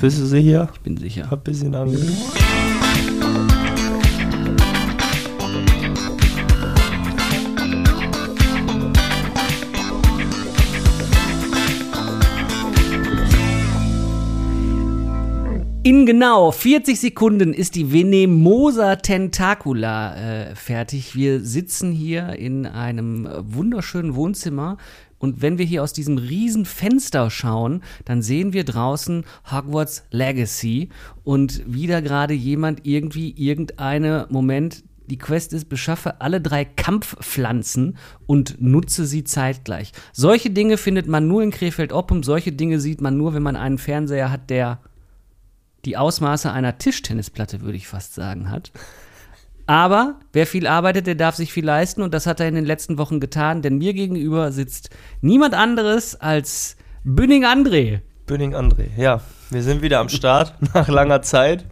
Bist du sicher? Ich bin sicher. Hab ein bisschen Angst. In genau 40 Sekunden ist die Venemosa Tentacula äh, fertig. Wir sitzen hier in einem wunderschönen Wohnzimmer und wenn wir hier aus diesem riesen Fenster schauen, dann sehen wir draußen Hogwarts Legacy und wieder gerade jemand irgendwie irgendeine Moment die Quest ist, beschaffe alle drei Kampfpflanzen und nutze sie zeitgleich. Solche Dinge findet man nur in Krefeld-Oppum, solche Dinge sieht man nur, wenn man einen Fernseher hat, der die Ausmaße einer Tischtennisplatte, würde ich fast sagen, hat. Aber wer viel arbeitet, der darf sich viel leisten und das hat er in den letzten Wochen getan, denn mir gegenüber sitzt niemand anderes als Bünning André. Bünning André, ja. Wir sind wieder am Start nach langer Zeit.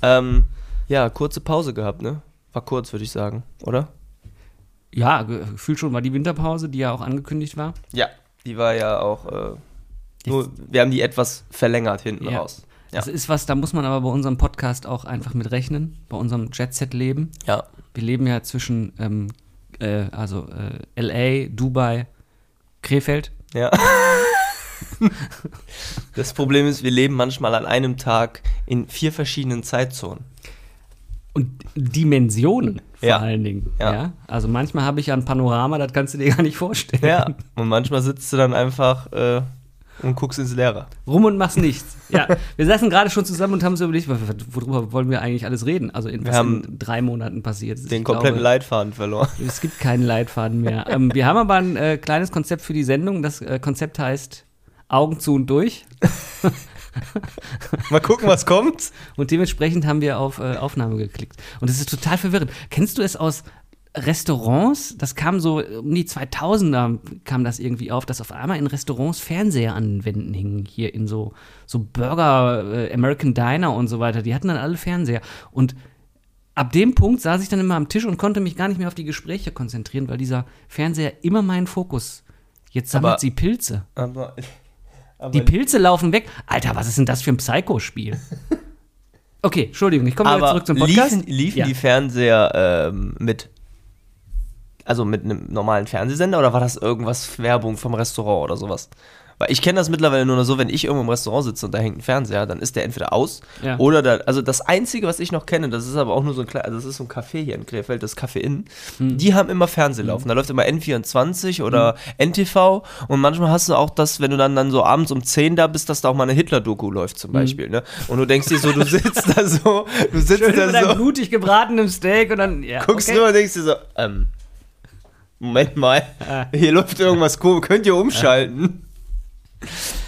Ähm, ja, kurze Pause gehabt, ne? War kurz, würde ich sagen, oder? Ja, gefühlt schon war die Winterpause, die ja auch angekündigt war. Ja, die war ja auch. Äh, nur, wir haben die etwas verlängert hinten Ja. raus. Ja. Das ist was, da muss man aber bei unserem Podcast auch einfach mit rechnen, bei unserem Jet-Set-Leben. Ja. Wir leben ja zwischen ähm, äh, also äh, LA, Dubai, Krefeld. Ja. das Problem ist, wir leben manchmal an einem Tag in vier verschiedenen Zeitzonen. Und Dimensionen vor Ja. allen Dingen. Ja. Ja. Also manchmal habe ich ja ein Panorama, das kannst du dir gar nicht vorstellen. Ja. Und manchmal sitzt du dann einfach äh, und guckst ins Leere. Rum und machst nichts. Ja, wir saßen gerade schon zusammen und haben so überlegt, worüber wollen wir eigentlich alles reden? Also in, Wir was haben in drei Monaten passiert ist. Den kompletten glaube, Leitfaden verloren. Es gibt keinen Leitfaden mehr. ähm, wir haben aber ein äh, kleines Konzept für die Sendung. Das äh, Konzept heißt Augen zu und durch. Mal gucken, was kommt. Und dementsprechend haben wir auf äh, Aufnahme geklickt. Und es ist total verwirrend. Kennst du es aus Restaurants? Das kam so um die 2000er kam das irgendwie auf, dass auf einmal in Restaurants Fernseher an den Wänden hingen. Hier in so, so Burger, äh, American Diner und so weiter. Die hatten dann alle Fernseher. Und ab dem Punkt saß ich dann immer am Tisch und konnte mich gar nicht mehr auf die Gespräche konzentrieren, weil dieser Fernseher immer meinen Fokus. Jetzt sammelt Aber- sie Pilze. Aber, aber Die Pilze laufen weg. Alter, was ist denn das für ein Psycho-Spiel? Okay, Entschuldigung, ich komme wieder zurück zum Podcast. liefen, liefen Ja. die Fernseher ähm, mit, also mit einem normalen Fernsehsender oder war das irgendwas Werbung vom Restaurant oder sowas? Weil ich kenne das mittlerweile nur noch so, wenn ich irgendwo im Restaurant sitze und da hängt ein Fernseher, dann ist der entweder aus Ja. oder da, also das Einzige, was ich noch kenne, das ist aber auch nur so ein kleines, also das ist so ein Café hier in Krefeld, das Café Inn, Hm. die haben immer Fernsehen laufen. Da läuft immer N24 oder NTV und manchmal hast du auch das, wenn du dann, dann so abends um 10 da bist, dass da auch mal eine Hitler-Doku läuft Hm. zum Beispiel, ne? Und du denkst dir so, du sitzt da so, du sitzt Schön mit da einem so, blutig gebratenem Steak und dann, ja, guckst okay. nur und denkst dir so, ähm, Moment mal, hier läuft irgendwas komisch, könnt ihr umschalten?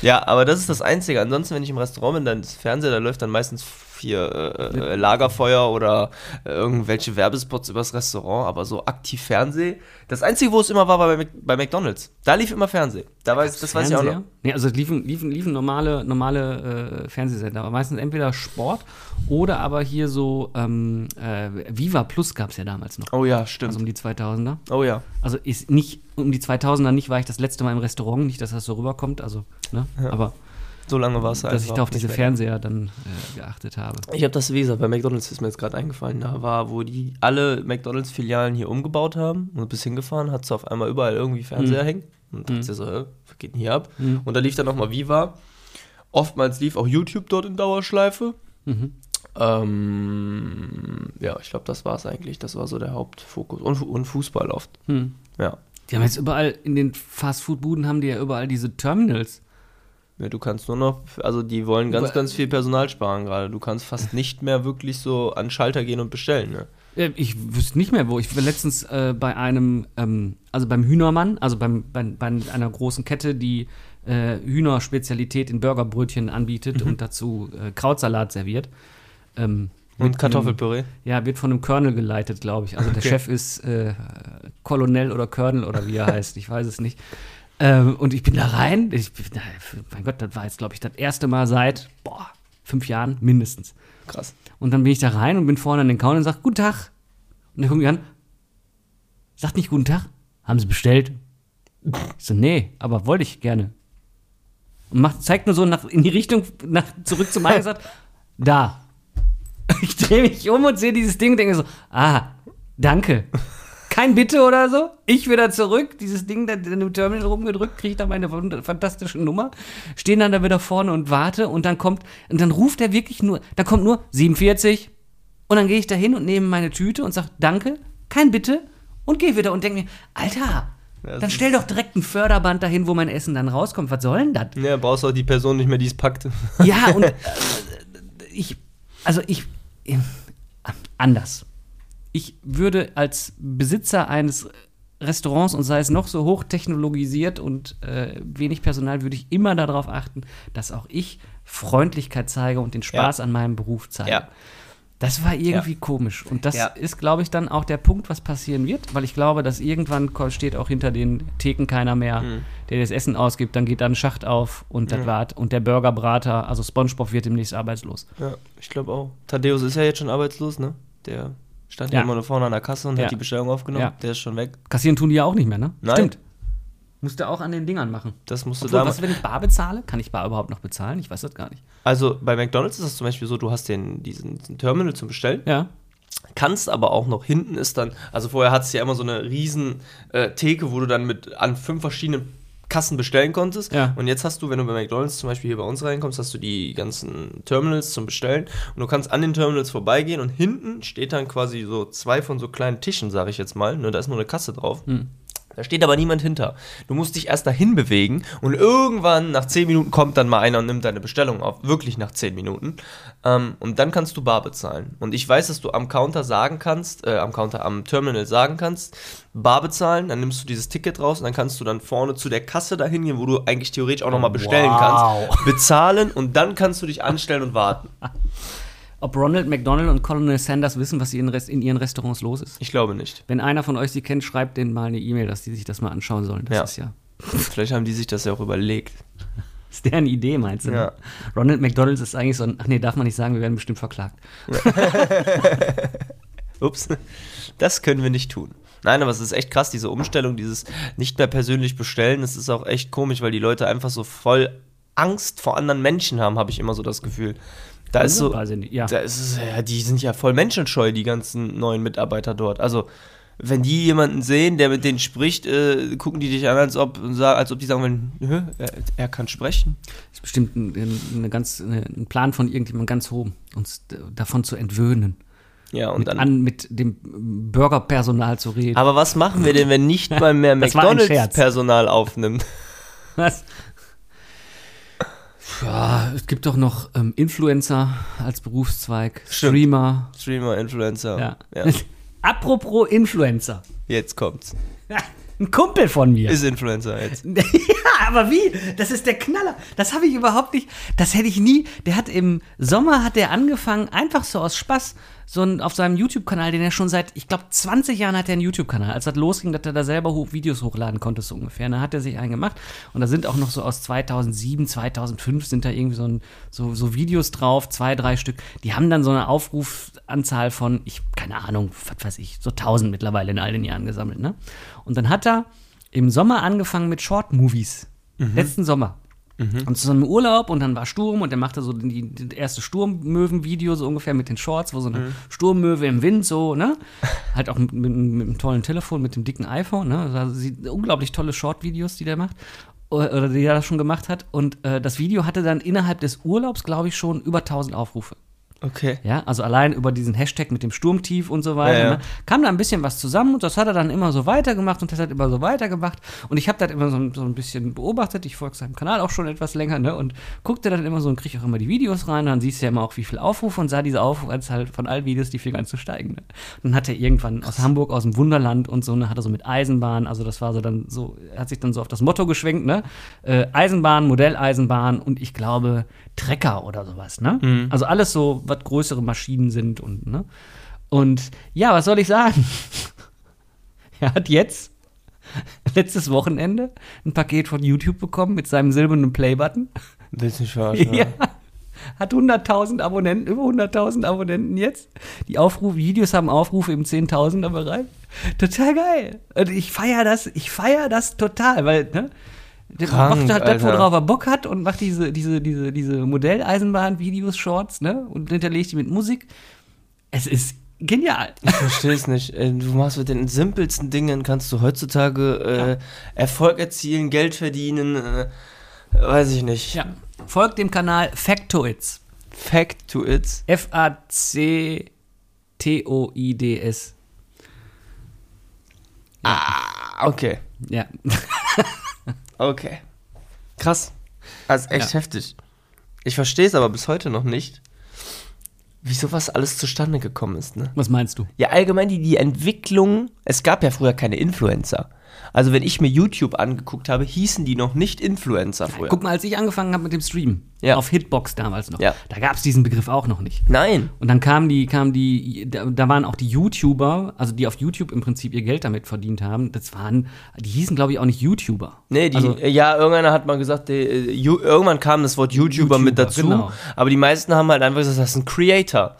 Ja, aber das ist das Einzige. Ansonsten, wenn ich im Restaurant bin, dann ist Fernseher, da läuft dann meistens hier äh, äh, Lagerfeuer oder äh, irgendwelche Werbespots übers Restaurant, aber so aktiv Fernseh. Das Einzige, wo es immer war, war bei, Mc- bei McDonalds. Da lief immer Fernseh. Da weiß, das weiß ich auch noch. Fernseher? Nee, also es liefen, liefen, liefen normale, normale äh, Fernsehsender, aber meistens entweder Sport oder aber hier so ähm, äh, Viva Plus gab es ja damals noch. Oh ja, stimmt. Also um die 2000er. oh ja. Also ist nicht um die 2000er nicht war ich das letzte Mal im Restaurant, nicht, dass das so rüberkommt, also, ne? Aber So lange war es dass ich da auf diese. Fernseher dann äh, geachtet habe. Ich habe das, wie gesagt, bei McDonalds ist mir jetzt gerade eingefallen. Da war, wo die alle McDonalds-Filialen hier umgebaut haben und bis hingefahren, hat sie auf einmal überall irgendwie Fernseher Mhm. hängen. Und dachte sie so, hä, was geht denn hier ab? Mhm. Und da lief dann nochmal Viva. Oftmals lief auch YouTube dort in Dauerschleife. Mhm. Ähm, ja, ich glaube, das war es eigentlich. Das war so der Hauptfokus. Und, und Fußball oft. Hm. Ja. Die haben jetzt überall, in den Fastfood-Buden haben die ja überall diese Terminals. Ja. Du kannst nur noch, also die wollen ganz, ganz viel Personal sparen gerade. Du kannst fast nicht mehr wirklich so an Schalter gehen und bestellen. Ne? Ich wüsste nicht mehr, wo. Ich war letztens äh, bei einem, ähm, also beim Hühnermann, also beim, bei, bei einer großen Kette, die äh, Hühnerspezialität in Burgerbrötchen anbietet und dazu äh, Krautsalat serviert. Ähm, Und mit Kartoffelpüree. Einem, ja, wird von einem Colonel geleitet, glaube ich. Also der Okay. Chef ist äh, Colonel oder Colonel oder wie er heißt, ich weiß es nicht. Ähm, und ich bin da rein. Ich, na, mein Gott, das war jetzt, glaube ich, das erste Mal seit boah, fünf Jahren mindestens. Krass. Und dann bin ich da rein und bin vorne an den Counter und sag, guten Tag. Und der guckt mich an, sagt nicht guten Tag, haben Sie bestellt? Ich so, nee, aber wollte ich gerne. Und macht, zeigt nur so nach, in die Richtung nach, zurück zum Eingang und sagt, da. Ich drehe mich um und sehe dieses Ding und denke so, ah, danke. Kein Bitte oder so. Ich wieder zurück, dieses Ding da in dem Terminal rumgedrückt, kriege ich da meine fantastische Nummer, stehen dann da wieder vorne und warte und dann kommt, und dann ruft er wirklich nur, da kommt nur 47 und dann gehe ich da hin und nehme meine Tüte und sage Danke, kein Bitte und gehe wieder und denke mir, Alter, das dann stell doch direkt ein Förderband dahin, wo mein Essen dann rauskommt. Was soll denn das? Ja, brauchst auch die Person nicht mehr, die es packt. Ja, und äh, ich, also ich, äh, anders. Ich würde als Besitzer eines Restaurants und sei es noch so hoch technologisiert und äh, wenig Personal, würde ich immer darauf achten, dass auch ich Freundlichkeit zeige und den Spaß Ja. an meinem Beruf zeige. Ja. Das war irgendwie komisch. Und das Ja. ist, glaube ich, dann auch der Punkt, was passieren wird, weil ich glaube, dass irgendwann steht auch hinter den Theken keiner mehr, Mhm. der das Essen ausgibt. Dann geht da ein Schacht auf und das wart. Und der Burgerbrater, also Spongebob, wird demnächst arbeitslos. Ja, ich glaube auch. Thaddeus ist ja jetzt schon arbeitslos, ne? Der stand ja, immer nur vorne an der Kasse und Ja. hat die Bestellung aufgenommen. Ja. Der ist schon weg. Kassieren tun die ja auch nicht mehr, ne? Nein. Stimmt. Musste auch an den Dingern machen. Das musst du Obwohl, damals. was, wenn ich bar bezahle? Kann ich bar überhaupt noch bezahlen? Ich weiß das gar nicht. Also bei McDonalds ist es zum Beispiel so, du hast den, diesen, diesen Terminal zum Bestellen, Ja. kannst aber auch noch hinten ist dann, also vorher hattest du ja immer so eine riesen äh, Theke, wo du dann mit an fünf verschiedenen Kassen bestellen konntest. Ja. Und jetzt hast du, wenn du bei McDonalds zum Beispiel hier bei uns reinkommst, hast du die ganzen Terminals zum Bestellen und du kannst an den Terminals vorbeigehen und hinten steht dann quasi so zwei von so kleinen Tischen, sage ich jetzt mal. Ne, da ist nur eine Kasse drauf. Da steht aber niemand hinter. Du musst dich erst dahin bewegen und irgendwann nach 10 Minuten kommt dann mal einer und nimmt deine Bestellung auf. Wirklich nach 10 Minuten. Ähm, und dann kannst du bar bezahlen. Und ich weiß, dass du am Counter sagen kannst, äh, am Counter, am Terminal sagen kannst, bar bezahlen, dann nimmst du dieses Ticket raus und dann kannst du dann vorne zu der Kasse dahin gehen, wo du eigentlich theoretisch auch nochmal bestellen Wow. kannst. Bezahlen und dann kannst du dich anstellen und warten. Ob Ronald McDonald und Colonel Sanders wissen, was in, in ihren Restaurants los ist? Ich glaube nicht. Wenn einer von euch sie kennt, schreibt denen mal eine E-Mail, dass die sich das mal anschauen sollen. Das Ja. ist ja. Vielleicht haben die sich das ja auch überlegt. Ist deren Idee, meinst du? ne? Ja. Ronald McDonald ist eigentlich so ein. Ach nee, darf man nicht sagen, wir werden bestimmt verklagt. Ups, das können wir nicht tun. Nein, aber es ist echt krass, diese Umstellung, dieses nicht mehr persönlich bestellen, das ist auch echt komisch, weil die Leute einfach so voll Angst vor anderen Menschen haben, habe ich immer so das Gefühl. Da ist so, ja. da ist ja, die sind ja voll menschenscheu, die ganzen neuen Mitarbeiter dort. Also, wenn die jemanden sehen, der mit denen spricht, äh, gucken die dich an, als ob, als ob die sagen wollen, "Hä, er, er kann sprechen. ist bestimmt ein, ein, eine ganz, ein Plan von irgendjemandem ganz oben, uns davon zu entwöhnen. Ja, und Mit, dann. an, mit dem Burgerpersonal zu reden. aber was machen wir denn, wenn nicht mal mehr Das. McDonalds-Personal aufnimmt? Was? Ja, es gibt doch noch ähm, Influencer als Berufszweig, Stimmt. Streamer. Streamer, Influencer. Ja. ja. Apropos Influencer. Jetzt kommt's. Ein Kumpel von mir. Ist Influencer jetzt. ja, aber wie? Das ist der Knaller. Das habe ich überhaupt nicht. Das hätte ich nie. Der hat im Sommer hat der angefangen, einfach so aus Spaß, so ein, auf seinem YouTube-Kanal, den er schon seit, ich glaube, 20 Jahren hat er einen YouTube-Kanal. Als das losging, dass er da selber hoch, Videos hochladen konnte, so ungefähr. Da hat er sich einen gemacht. Und da sind auch noch so aus 2007, 2005 sind da irgendwie so, ein, so, so Videos drauf, zwei, drei Stück. Die haben dann so eine Aufrufanzahl von, ich, keine Ahnung, was weiß ich, so 1000 mittlerweile in all den Jahren gesammelt, ne? Und dann hat er im Sommer angefangen mit Short-Movies. Letzten Sommer. Und zu so einem Urlaub und dann war Sturm und er machte so die, die erste Sturmmöwen-Video so ungefähr mit den Shorts, wo so eine Sturmmöwe im Wind so, ne? halt auch mit, mit, mit einem tollen Telefon, mit dem dicken iPhone, ne? Also unglaublich tolle Short-Videos, die der macht. Oder die er schon gemacht hat. Und äh, das Video hatte dann innerhalb des Urlaubs, glaube ich, schon über 1000 Aufrufe. Okay. Ja, also allein über diesen Hashtag mit dem Sturmtief und so weiter, Ja, ja. Ne, kam da ein bisschen was zusammen und das hat er dann immer so weitergemacht und das hat immer so weitergemacht. Und ich habe das immer so, ein- so ein bisschen beobachtet. Ich folge seinem Kanal auch schon etwas länger, ne? Und guckte dann immer so und kriege auch immer die Videos rein. Und dann siehst du ja immer auch, wie viel Aufrufe und sah diese Aufrufanzahl von allen Videos, die fing an zu steigen. Ne? Dann hat er irgendwann aus Hamburg, aus dem Wunderland und so, ne, hat er so mit Eisenbahn, also das war so dann so, er hat sich dann so auf das Motto geschwenkt, ne? Äh, Eisenbahn, Modelleisenbahn und ich glaube Trecker oder sowas, ne? Also alles so, was größere Maschinen sind und, ne? Und ja, was soll ich sagen? er hat jetzt letztes Wochenende ein Paket von YouTube bekommen mit seinem silbernen Play-Button. Du mich verarschen? Ja. Hat 100.000 Abonnenten, über 100.000 Abonnenten jetzt. Die Aufrufe, Videos haben Aufrufe im 10.000er Bereich. Total geil. Und ich feiere das, ich feiere das total, weil, ne? Der Krank, macht halt das, worauf er Bock hat und macht diese, diese, diese, diese Modelleisenbahn-Videos, Shorts, ne? Und hinterlegt die mit Musik. Es ist genial. Ich verstehe es nicht. Äh, Du machst mit den simpelsten Dingen, kannst du heutzutage äh, Erfolg erzielen, Geld verdienen, äh, weiß ich nicht. Ja. Folgt dem Kanal Factoids. Fact to it. F-A-C-T-O-I-D-S. Ah, okay. Ja. Okay. Krass. Also echt Ja. heftig. Ich verstehe es aber bis heute noch nicht, wie sowas alles zustande gekommen ist, ne? Was meinst du? Ja, allgemein die, die Entwicklung, es gab ja früher keine Influencer. Also wenn ich mir YouTube angeguckt habe, hießen die noch nicht Influencer früher. Guck mal, als ich angefangen habe mit dem Stream, Ja. auf Hitbox damals noch, Ja. da gab es diesen Begriff auch noch nicht. Nein. Und dann kamen die, kamen die, da, da waren auch die YouTuber, also die auf YouTube im Prinzip ihr Geld damit verdient haben. Das waren, die hießen, glaube ich, auch nicht YouTuber. Nee, die, Also- ja, irgendeiner hat mal gesagt, der, äh, Ju- irgendwann kam das Wort YouTuber, mit YouTuber, dazu, genau. aber die meisten haben halt einfach gesagt, das ist ein Creator.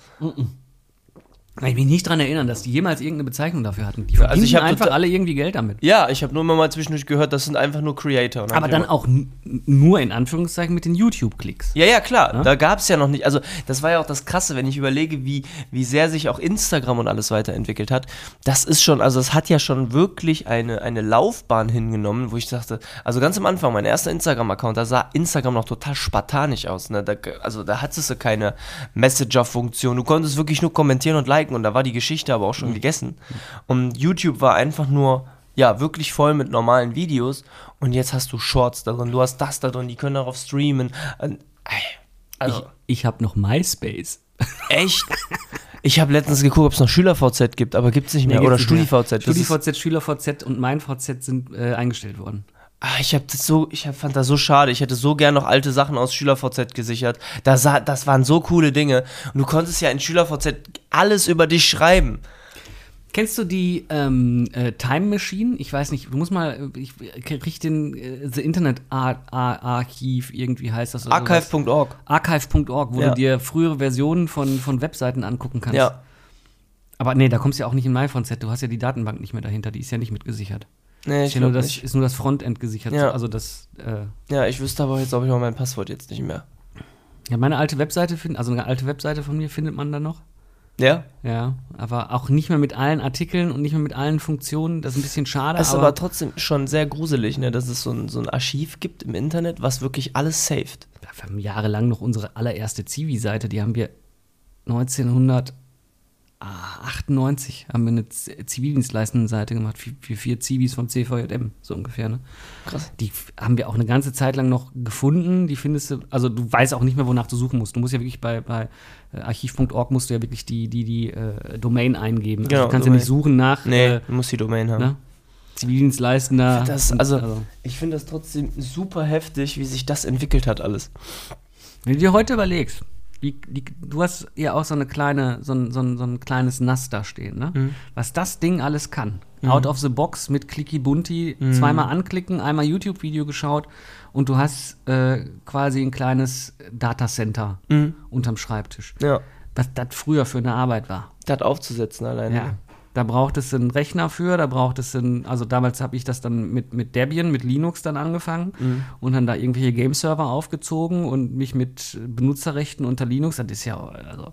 Kann ich mich nicht dran erinnern, dass die jemals irgendeine Bezeichnung dafür hatten. Die verdienen also ich einfach alle irgendwie Geld damit. Ja, ich habe nur immer mal zwischendurch gehört, das sind einfach nur Creator. Und Aber hab dann auch nur in Anführungszeichen mit den YouTube-Klicks. Ja, ja, klar. Ja? Da gab es ja noch nicht. Also, das war ja auch das Krasse, wenn ich überlege, wie, wie sehr sich auch Instagram und alles weiterentwickelt hat. Das ist schon, also, es hat ja schon wirklich eine, eine Laufbahn hingenommen, wo ich dachte, also ganz am Anfang, mein erster Instagram-Account, da sah Instagram noch total spartanisch aus. Ne? Da, also, da hattest du keine Messenger-Funktion. Du konntest wirklich nur kommentieren und liken und da war die Geschichte aber auch schon gegessen. Und YouTube war einfach nur. Ja, wirklich voll mit normalen Videos und jetzt hast du Shorts da drin, du hast das da drin, die können darauf streamen. Also, Ich, ich habe noch MySpace. Echt? Ich habe letztens geguckt, ob es noch SchülerVZ gibt, aber gibt es nicht mehr. Nee, Oder. StudiVZ. StudiVZ, SchülerVZ und MeinVZ sind äh, eingestellt worden. Ah, ich habe das so, ich hab, fand das so schade. Ich hätte so gern noch alte Sachen aus SchülerVZ gesichert. Da sah, das waren so coole Dinge. Und du konntest ja in SchülerVZ alles über dich schreiben. Kennst du die ähm, äh, Time Machine? Ich weiß nicht, du musst mal, äh, ich krieg den äh, The Internet Ar Ar Archiv, irgendwie heißt das. Archive.org. Archive.org, wo Ja. du dir frühere Versionen von, von Webseiten angucken kannst. Ja. Aber nee, da kommst du ja auch nicht in MyVZ. Du hast ja die Datenbank nicht mehr dahinter, die ist ja nicht mitgesichert. Nee, Ist, ich ja nur das, nicht. ist nur das Frontend gesichert. Ja. Also das, äh, Ja, ich wüsste aber jetzt, ob ich mal mein Passwort jetzt nicht mehr. ja, meine alte Webseite, find, also eine alte Webseite von mir findet man da noch. Ja? Ja, aber auch nicht mehr mit allen Artikeln und nicht mehr mit allen Funktionen. Das ist ein bisschen schade. Das ist aber, aber trotzdem schon sehr gruselig, ne, dass es so ein, so ein Archiv gibt im Internet, was wirklich alles saved. wir haben jahrelang noch unsere allererste Zivi-Seite, die haben wir 1998 haben wir eine zivildienstleistende Seite gemacht für, für vier Zivis vom CVJM, so ungefähr. Ne? Krass. Die haben wir auch eine ganze Zeit lang noch gefunden. Die findest du, also du weißt auch nicht mehr, wonach du suchen musst. Du musst ja wirklich bei, bei äh, archiv.org musst du ja wirklich die, die, die äh, Domain eingeben. Also Genau, du kannst Domain. ja nicht suchen nach Nee, äh, du musst die Domain haben. ne? Zivildienstleistender. Das, und- also, ich finde das trotzdem super heftig, wie sich das entwickelt hat alles. Wenn du dir heute überlegst, wie, die, du hast ja auch so eine kleine, so ein, so ein, so ein kleines NAS da stehen, ne? Mhm. Was das Ding alles kann. Out of the box mit Clicky Bunti, zweimal anklicken, einmal YouTube-Video geschaut und du hast äh, quasi ein kleines Datacenter Mhm. unterm Schreibtisch. Ja. Was das früher für eine Arbeit war. Das aufzusetzen alleine. Ja. Da braucht es einen Rechner für, da braucht es einen, also damals habe ich das dann mit, mit Debian, mit Linux dann angefangen Mhm. und dann da irgendwelche Game-Server aufgezogen und mich mit Benutzerrechten unter Linux, das ist ja, also,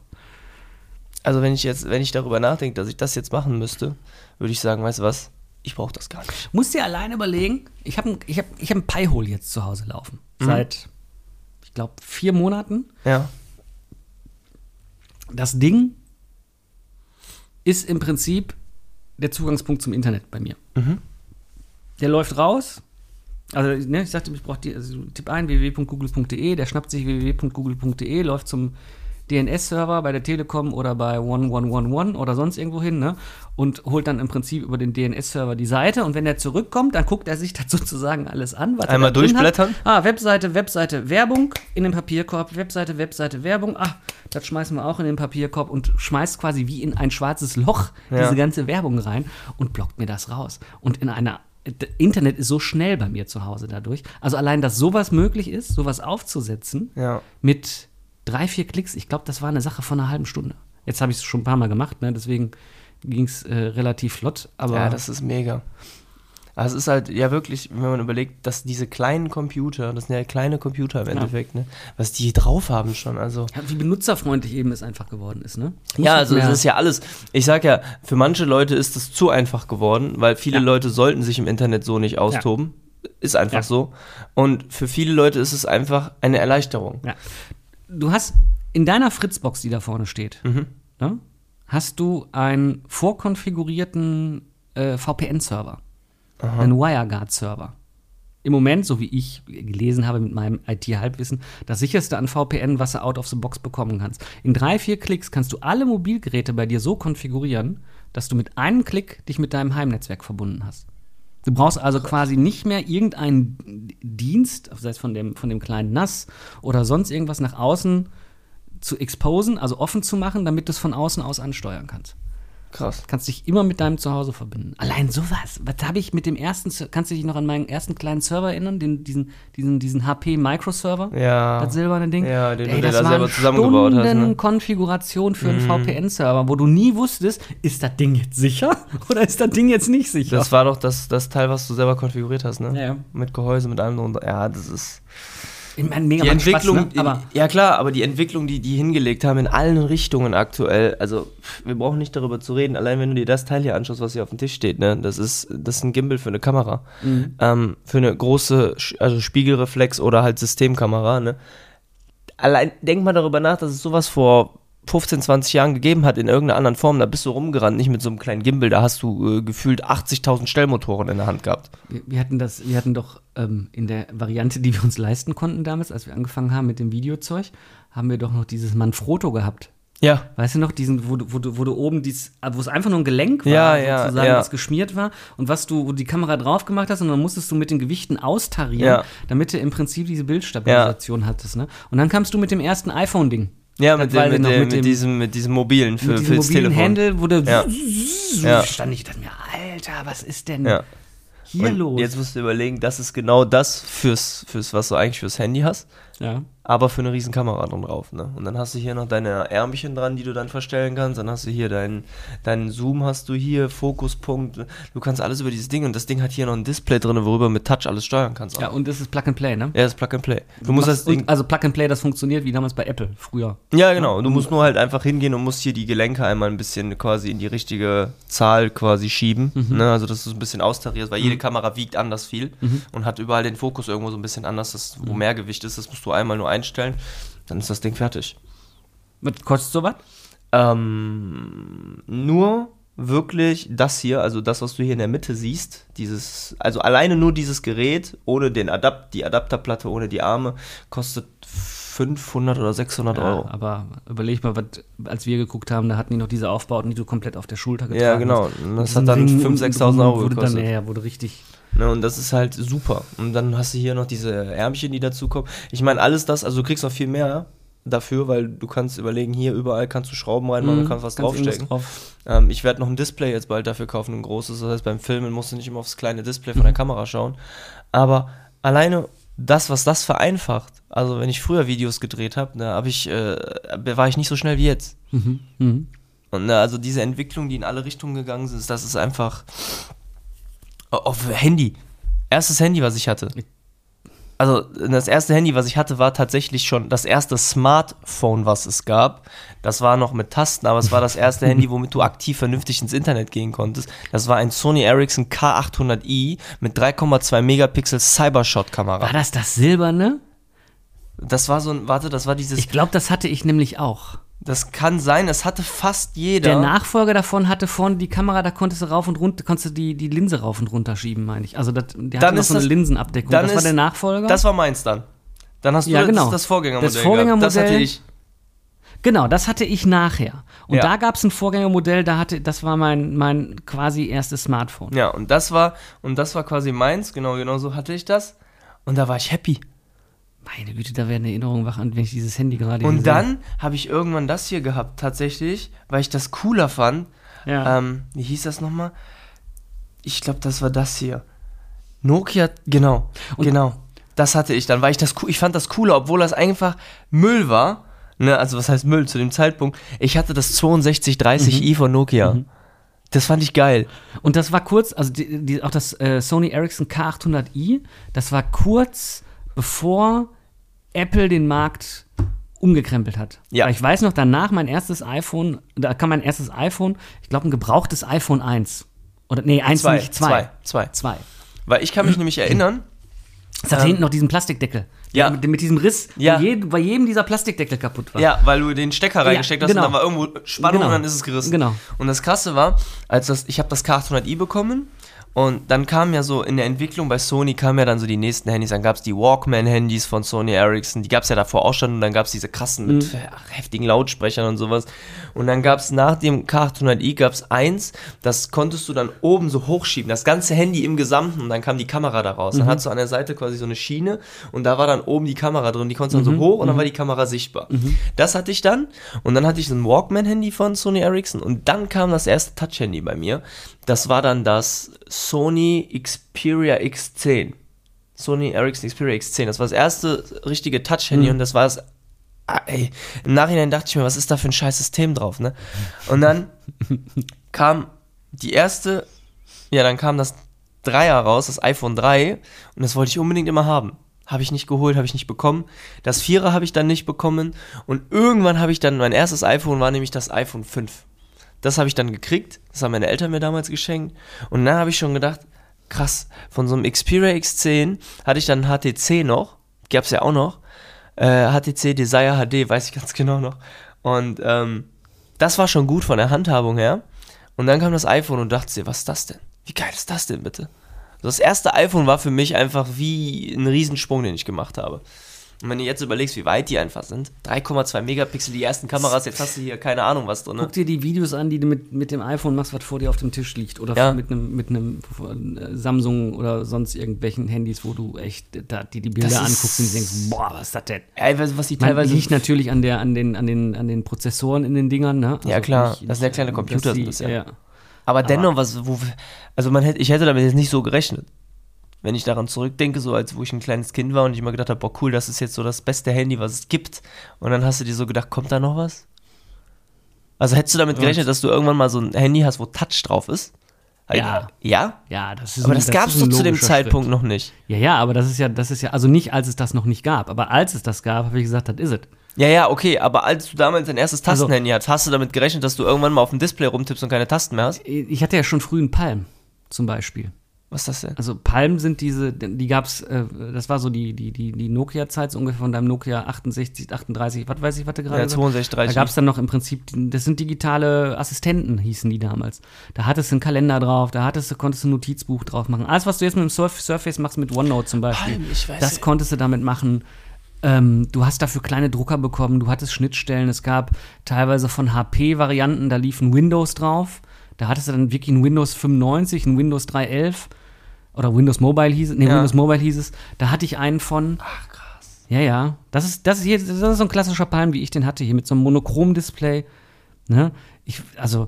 Also wenn ich jetzt, wenn ich darüber nachdenke, dass ich das jetzt machen müsste, würde ich sagen, weißt du was? Ich brauche das gar nicht. musst dir alleine überlegen, ich habe ich hab, ich hab ein Pi-Hole jetzt zu Hause laufen. Mhm. Seit, ich glaube, vier Monaten. Ja. Das Ding ist im Prinzip der Zugangspunkt zum Internet bei mir. Mhm. Der läuft raus. Also, ne, ich sagte, ich brauche die, also tipp ein www.google.de, der schnappt sich www.google.de, läuft zum DNS-Server bei der Telekom oder bei 1111 oder sonst irgendwo hin, ne? Und holt dann im Prinzip über den DNS-Server die Seite und wenn er zurückkommt, dann guckt er sich das sozusagen alles an, was er Einmal drin durchblättern? Hat. Ah, Webseite, Webseite, Werbung in den Papierkorb, Webseite, Webseite, Werbung. Ah, das schmeißen wir auch in den Papierkorb und schmeißt quasi wie in ein schwarzes Loch Ja. diese ganze Werbung rein und blockt mir das raus. Und in einer Internet ist so schnell bei mir zu Hause dadurch. Also allein, dass sowas möglich ist, sowas aufzusetzen Ja. mit drei, vier Klicks, ich glaube, das war eine Sache von einer halben Stunde. Jetzt habe ich es schon ein paar Mal gemacht, ne? deswegen ging es äh, relativ flott. Aber Ja, das ist mega. Also es ist halt ja wirklich, wenn man überlegt, dass diese kleinen Computer, das sind ja kleine Computer im Endeffekt, ne, was die drauf haben schon, also. Ja, wie benutzerfreundlich eben es einfach geworden ist, ne? Ja, also es ist ja alles, ich sag ja, für manche Leute ist es zu einfach geworden, weil viele Ja. Leute sollten sich im Internet so nicht austoben. Ist einfach Ja. so. Und für viele Leute ist es einfach eine Erleichterung. Ja. Du hast in deiner Fritzbox, die da vorne steht, Mhm. ne, hast du einen vorkonfigurierten äh, VPN-Server, einen WireGuard-Server. Im Moment, so wie ich gelesen habe mit meinem IT-Halbwissen, das sicherste an VPN, was du out of the box bekommen kannst. In drei, vier Klicks kannst du alle Mobilgeräte bei dir so konfigurieren, dass du mit einem Klick dich mit deinem Heimnetzwerk verbunden hast. Du brauchst also quasi nicht mehr irgendeinen Dienst, sei es von dem, von dem kleinen NAS oder sonst irgendwas nach außen zu exposen, also offen zu machen, damit du es von außen aus ansteuern kannst. Krass. Kannst dich immer mit deinem Zuhause verbinden. Allein sowas. Was habe ich mit dem ersten, kannst du dich noch an meinen ersten kleinen Server erinnern? Den, diesen, diesen, diesen HP Microserver? Ja. Das silberne Ding? Ja, den du Ey, dir das da selber zusammengebaut hast, ne? Stunden Konfiguration für einen VPN-Server, wo du nie wusstest, ist das Ding jetzt sicher oder ist das Ding jetzt nicht sicher? Das war doch das, das Teil, was du selber konfiguriert hast, ne? Ja, ja. Mit Gehäuse, mit allem drunter. Ja, das ist. Ich meine, mega Die Entwicklung, Spaß, ne? aber ja klar, aber die Entwicklung, die die hingelegt haben in allen Richtungen aktuell, also wir brauchen nicht darüber zu reden, allein wenn du dir das Teil hier anschaust, was hier auf dem Tisch steht, ne, das ist, das ist ein Gimbal für eine Kamera, Mhm. ähm, für eine große, also Spiegelreflex oder halt Systemkamera, ne. Allein, denk mal darüber nach, dass es sowas vor 15, 20 Jahren gegeben hat in irgendeiner anderen Form, da bist du rumgerannt, nicht mit so einem kleinen Gimbal, da hast du äh, gefühlt 80.000 Stellmotoren in der Hand gehabt. wir, wir hatten das, wir hatten doch ähm, in der Variante, die wir uns leisten konnten damals, als wir angefangen haben mit dem Videozeug, haben wir doch noch dieses Manfrotto gehabt. Ja, Weißt du noch, diesen, wo du, wo du, wo du oben dies, wo es einfach nur ein Gelenk war, Ja, ja, sozusagen, ja. das geschmiert war und was du, wo du die Kamera drauf gemacht hast und dann musstest du mit den Gewichten austarieren, damit du im Prinzip diese Bildstabilisation hattest, ne? Und dann kamst du mit dem ersten iPhone-Ding. Ja, mit, dem, mit, noch dem, mit dem- diesem, mit diesem mobilen für, mit diesem fürs mobilen Telefon. Handle, wo du Ja. Ja. stand ich, dachte mir, Alter, was ist denn Ja. hier Und los? Jetzt musst du überlegen, das ist genau das fürs, fürs, was du eigentlich fürs Handy hast, ja. Aber für eine riesen Kamera dran drauf. Ne? Und dann hast du hier noch deine Ärmchen dran, die du dann verstellen kannst. Dann hast du hier deinen, deinen Zoom, hast du hier, Fokuspunkt. Du kannst alles über dieses Ding und das Ding hat hier noch ein Display drin, worüber du mit Touch alles steuern kannst. auch. ja, und das ist Plug and Play, ne? ja, das ist Plug and Play. Du musst das Ding. also Plug and Play, das funktioniert wie damals bei Apple früher. Ja, genau. Du musst nur halt einfach hingehen und musst hier die Gelenke einmal ein bisschen quasi in die richtige Zahl quasi schieben. Mhm. Ne? Also, dass du es ein bisschen austarierst, weil jede Kamera wiegt anders viel Mhm. und hat überall den Fokus irgendwo so ein bisschen anders, das, wo mehr Gewicht ist. Das musst du einmal nur einstellen, dann ist das Ding fertig. Was kostet sowas? Ähm, nur wirklich das hier, also das, was du hier in der Mitte siehst, dieses, also alleine nur dieses Gerät, ohne den Adapt, die Adapterplatte, ohne die Arme, kostet 500 oder 600 Euro. Ja, aber überleg mal, was, als wir geguckt haben, da hatten die noch diese Aufbauten, die du komplett auf der Schulter getragen Ja, genau. hast. Das hat dann Ring 5.000, und 6.000 Euro wurde gekostet. Dann, ja, wurde richtig. Ne, und das ist halt super. Und dann hast du hier noch diese Ärmchen, die dazukommen. Ich meine, alles das, also du kriegst noch viel mehr dafür, weil du kannst überlegen, hier überall kannst du Schrauben reinmachen, du kannst was irgendwas draufstecken. Drauf. Ähm, ich werde noch ein Display jetzt bald dafür kaufen, ein großes. Das heißt, beim Filmen musst du nicht immer aufs kleine Display von der Kamera schauen. Aber alleine das, was das vereinfacht, also wenn ich früher Videos gedreht habe, da hab ich, äh, war ich nicht so schnell wie jetzt. Mhm. Mhm. Und ne, also diese Entwicklung, die in alle Richtungen gegangen sind, das ist einfach auf Handy. Erstes Handy, was ich hatte. Also das erste Handy, was ich hatte, war tatsächlich schon das erste Smartphone, was es gab. Das war noch mit Tasten, aber es war das erste Handy, womit du aktiv vernünftig ins Internet gehen konntest. Das war ein Sony Ericsson K800i mit 3,2 Megapixel Cybershot-Kamera. War das das Silberne? Das war so ein, warte, das war dieses, Ich glaube, das hatte ich nämlich auch. Das kann sein, es hatte fast jeder. Der Nachfolger davon hatte vorne die Kamera, da konntest du rauf und runter, konntest du die, die Linse rauf und runter schieben, meine ich. Also das, der Dann hatte noch so eine das- Linsenabdeckung. dann das war ist- der Nachfolger. Das war meins dann. Dann hast du Ja, das, genau. das Vorgängermodell. Das Vorgängermodell- Gehabt. Das hatte ich. Genau, das hatte ich nachher. Und Ja. da gab es ein Vorgängermodell, da hatte, das war mein, mein quasi erstes Smartphone. Ja, und das war und das war quasi meins, genau, genau so hatte ich das. Und da war ich happy. Meine Güte, da werden Erinnerungen wach an, wenn ich dieses Handy gerade Und dann habe ich irgendwann das hier gehabt, tatsächlich, weil ich das cooler fand. Ja. Ähm, wie hieß das nochmal? Ich glaube, das war das hier. Nokia, genau, Und- genau. Das hatte ich dann, weil ich das ich fand das cooler, obwohl das einfach Müll war. Ne, also was heißt Müll zu dem Zeitpunkt? Ich hatte das 6230i von Nokia. Das fand ich geil. Und das war kurz, also die, die, auch das äh, Sony Ericsson K800i, das war kurz bevor Apple den Markt umgekrempelt hat. Ja. Weil ich weiß noch, danach mein erstes iPhone, da kam mein erstes iPhone, ich glaube ein gebrauchtes iPhone 1. Oder nee, 1 Zwei, nicht, 2. zwei, zwei. 2. Weil ich kann mich nämlich erinnern, Es hatte Ähm, hinten noch diesen Plastikdeckel. ja. Mit, mit diesem Riss, Ja. jedem, bei jedem dieser Plastikdeckel kaputt war. ja, weil du den Stecker reingesteckt hast genau. und dann war irgendwo Spannung Genau. und dann ist es gerissen. Genau. Und das Krasse war, als das, ich habe das K800i bekommen und dann kam ja so in der Entwicklung bei Sony kamen ja dann so die nächsten Handys, dann gab es die Walkman-Handys von Sony Ericsson, die gab es ja davor auch schon und dann gab es diese krassen mit Mhm. heftigen Lautsprechern und sowas. Und dann gab es nach dem K800i gab es eins, das konntest du dann oben so hochschieben, das ganze Handy im Gesamten und dann kam die Kamera da raus. Mhm. Dann hattest du an der Seite quasi so eine Schiene und da war dann oben die Kamera drin, die konntest du Mhm. dann so hoch und dann war die Kamera sichtbar. Das hatte ich dann und dann hatte ich so ein Walkman-Handy von Sony Ericsson und dann kam das erste Touch-Handy bei mir. Das war dann das Sony Xperia X10. Sony Ericsson Xperia X10. Das war das erste richtige Touch-Handy und das war es. Ah, ey, Im Nachhinein dachte ich mir, was ist da für ein scheiß System drauf, ne? Und dann kam die erste, ja, dann kam das Dreier raus, das iPhone 3, und das wollte ich unbedingt immer haben. Habe ich nicht geholt, habe ich nicht bekommen. Das Vierer habe ich dann nicht bekommen. Und irgendwann habe ich dann, mein erstes iPhone war nämlich das iPhone 5. Das habe ich dann gekriegt. Das haben meine Eltern mir damals geschenkt. Und dann habe ich schon gedacht, krass, von so einem Xperia X10 hatte ich dann HTC noch. Gab es ja auch noch. Äh, HTC Desire HD, weiß ich ganz genau noch. Und ähm, das war schon gut von der Handhabung her. Und dann kam das iPhone und dachte dir, was ist das denn? Wie geil ist das denn bitte? Das erste iPhone war für mich einfach wie ein Riesensprung, den ich gemacht habe. Und wenn du jetzt überlegst, wie weit die einfach sind, 3,2 Megapixel, die ersten Kameras, jetzt hast du hier keine Ahnung was drin. Guck dir die Videos an, die du mit, mit dem iPhone machst, was vor dir auf dem Tisch liegt. Oder Ja. mit einem mit äh, Samsung oder sonst irgendwelchen Handys, wo du echt da, die, die Bilder Das anguckst und denkst, boah, was ist das denn? Ey, was was die teilweise. liegt natürlich an, der, an, den, an, den, an den Prozessoren in den Dingern, ne? Ja, klar. nicht- Das sind ja kleine Computer, die- das ja. ja. Aber dennoch, was, wo, also man hätte, ich hätte damit jetzt nicht so gerechnet. Wenn ich daran zurückdenke, so als wo ich ein kleines Kind war und ich immer gedacht habe, boah cool, das ist jetzt so das beste Handy, was es gibt. Und dann hast du dir so gedacht, kommt da noch was? Also hättest du damit gerechnet, dass du irgendwann mal so ein Handy hast, wo Touch drauf ist? Ja. Ja? Ja, das ist Aber ein- das gab es doch zu dem Zeitpunkt Schritt. noch nicht. Ja, ja, aber das ist ja, das ist ja, also nicht, als es das noch nicht gab, aber als es das gab, habe ich gesagt, das ist es. Ja, ja, okay, aber als du damals dein erstes Also- Tastenhandy hattest, hast du damit gerechnet, dass du irgendwann mal auf dem Display rumtippst und keine Tasten mehr hast? Ich hatte ja schon früh einen Palm, zum Beispiel. Was ist das denn? Also Palm sind diese, die gab's, äh, das war so die, die, die, die Nokia-Zeit, so ungefähr von deinem Nokia 68, 38, was weiß ich, was du gerade Ja, gesagt 62, Da 30. gab es dann noch im Prinzip, das sind digitale Assistenten, hießen die damals. Da hattest du einen Kalender drauf, da hattest du, konntest du ein Notizbuch drauf machen. Alles, was du jetzt mit dem Surf Surface machst, mit OneNote zum Beispiel, Palm, ich weiß das nicht. konntest du damit machen. Ähm, du hast dafür kleine Drucker bekommen, du hattest Schnittstellen, es gab teilweise von HP-Varianten, da liefen Windows drauf. Da hattest du dann wirklich ein Windows 95, ein Windows 3.11 oder Windows Mobile hieß es, nee, Ja. Windows Mobile hieß es. Da hatte ich einen von, Ach, krass. ja, ja. Das ist, das ist, hier, das ist so ein klassischer Palm, wie ich den hatte, hier mit so einem Monochrom-Display. Ne? Ich, also,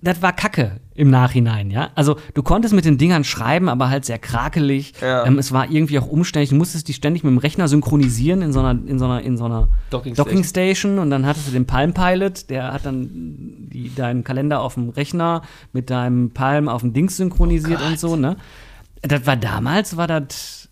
das war Kacke im Nachhinein, ja. Also, du konntest mit den Dingern schreiben, aber halt sehr krakelig. Ja. Ähm, es war irgendwie auch umständlich. Du musstest die ständig mit dem Rechner synchronisieren in so einer, in so einer, in so einer Docking Docking Station und dann hattest du den Palm Pilot, der hat dann die, deinen Kalender auf dem Rechner mit deinem Palm auf dem Dings synchronisiert und so, ne? Das war damals, war das.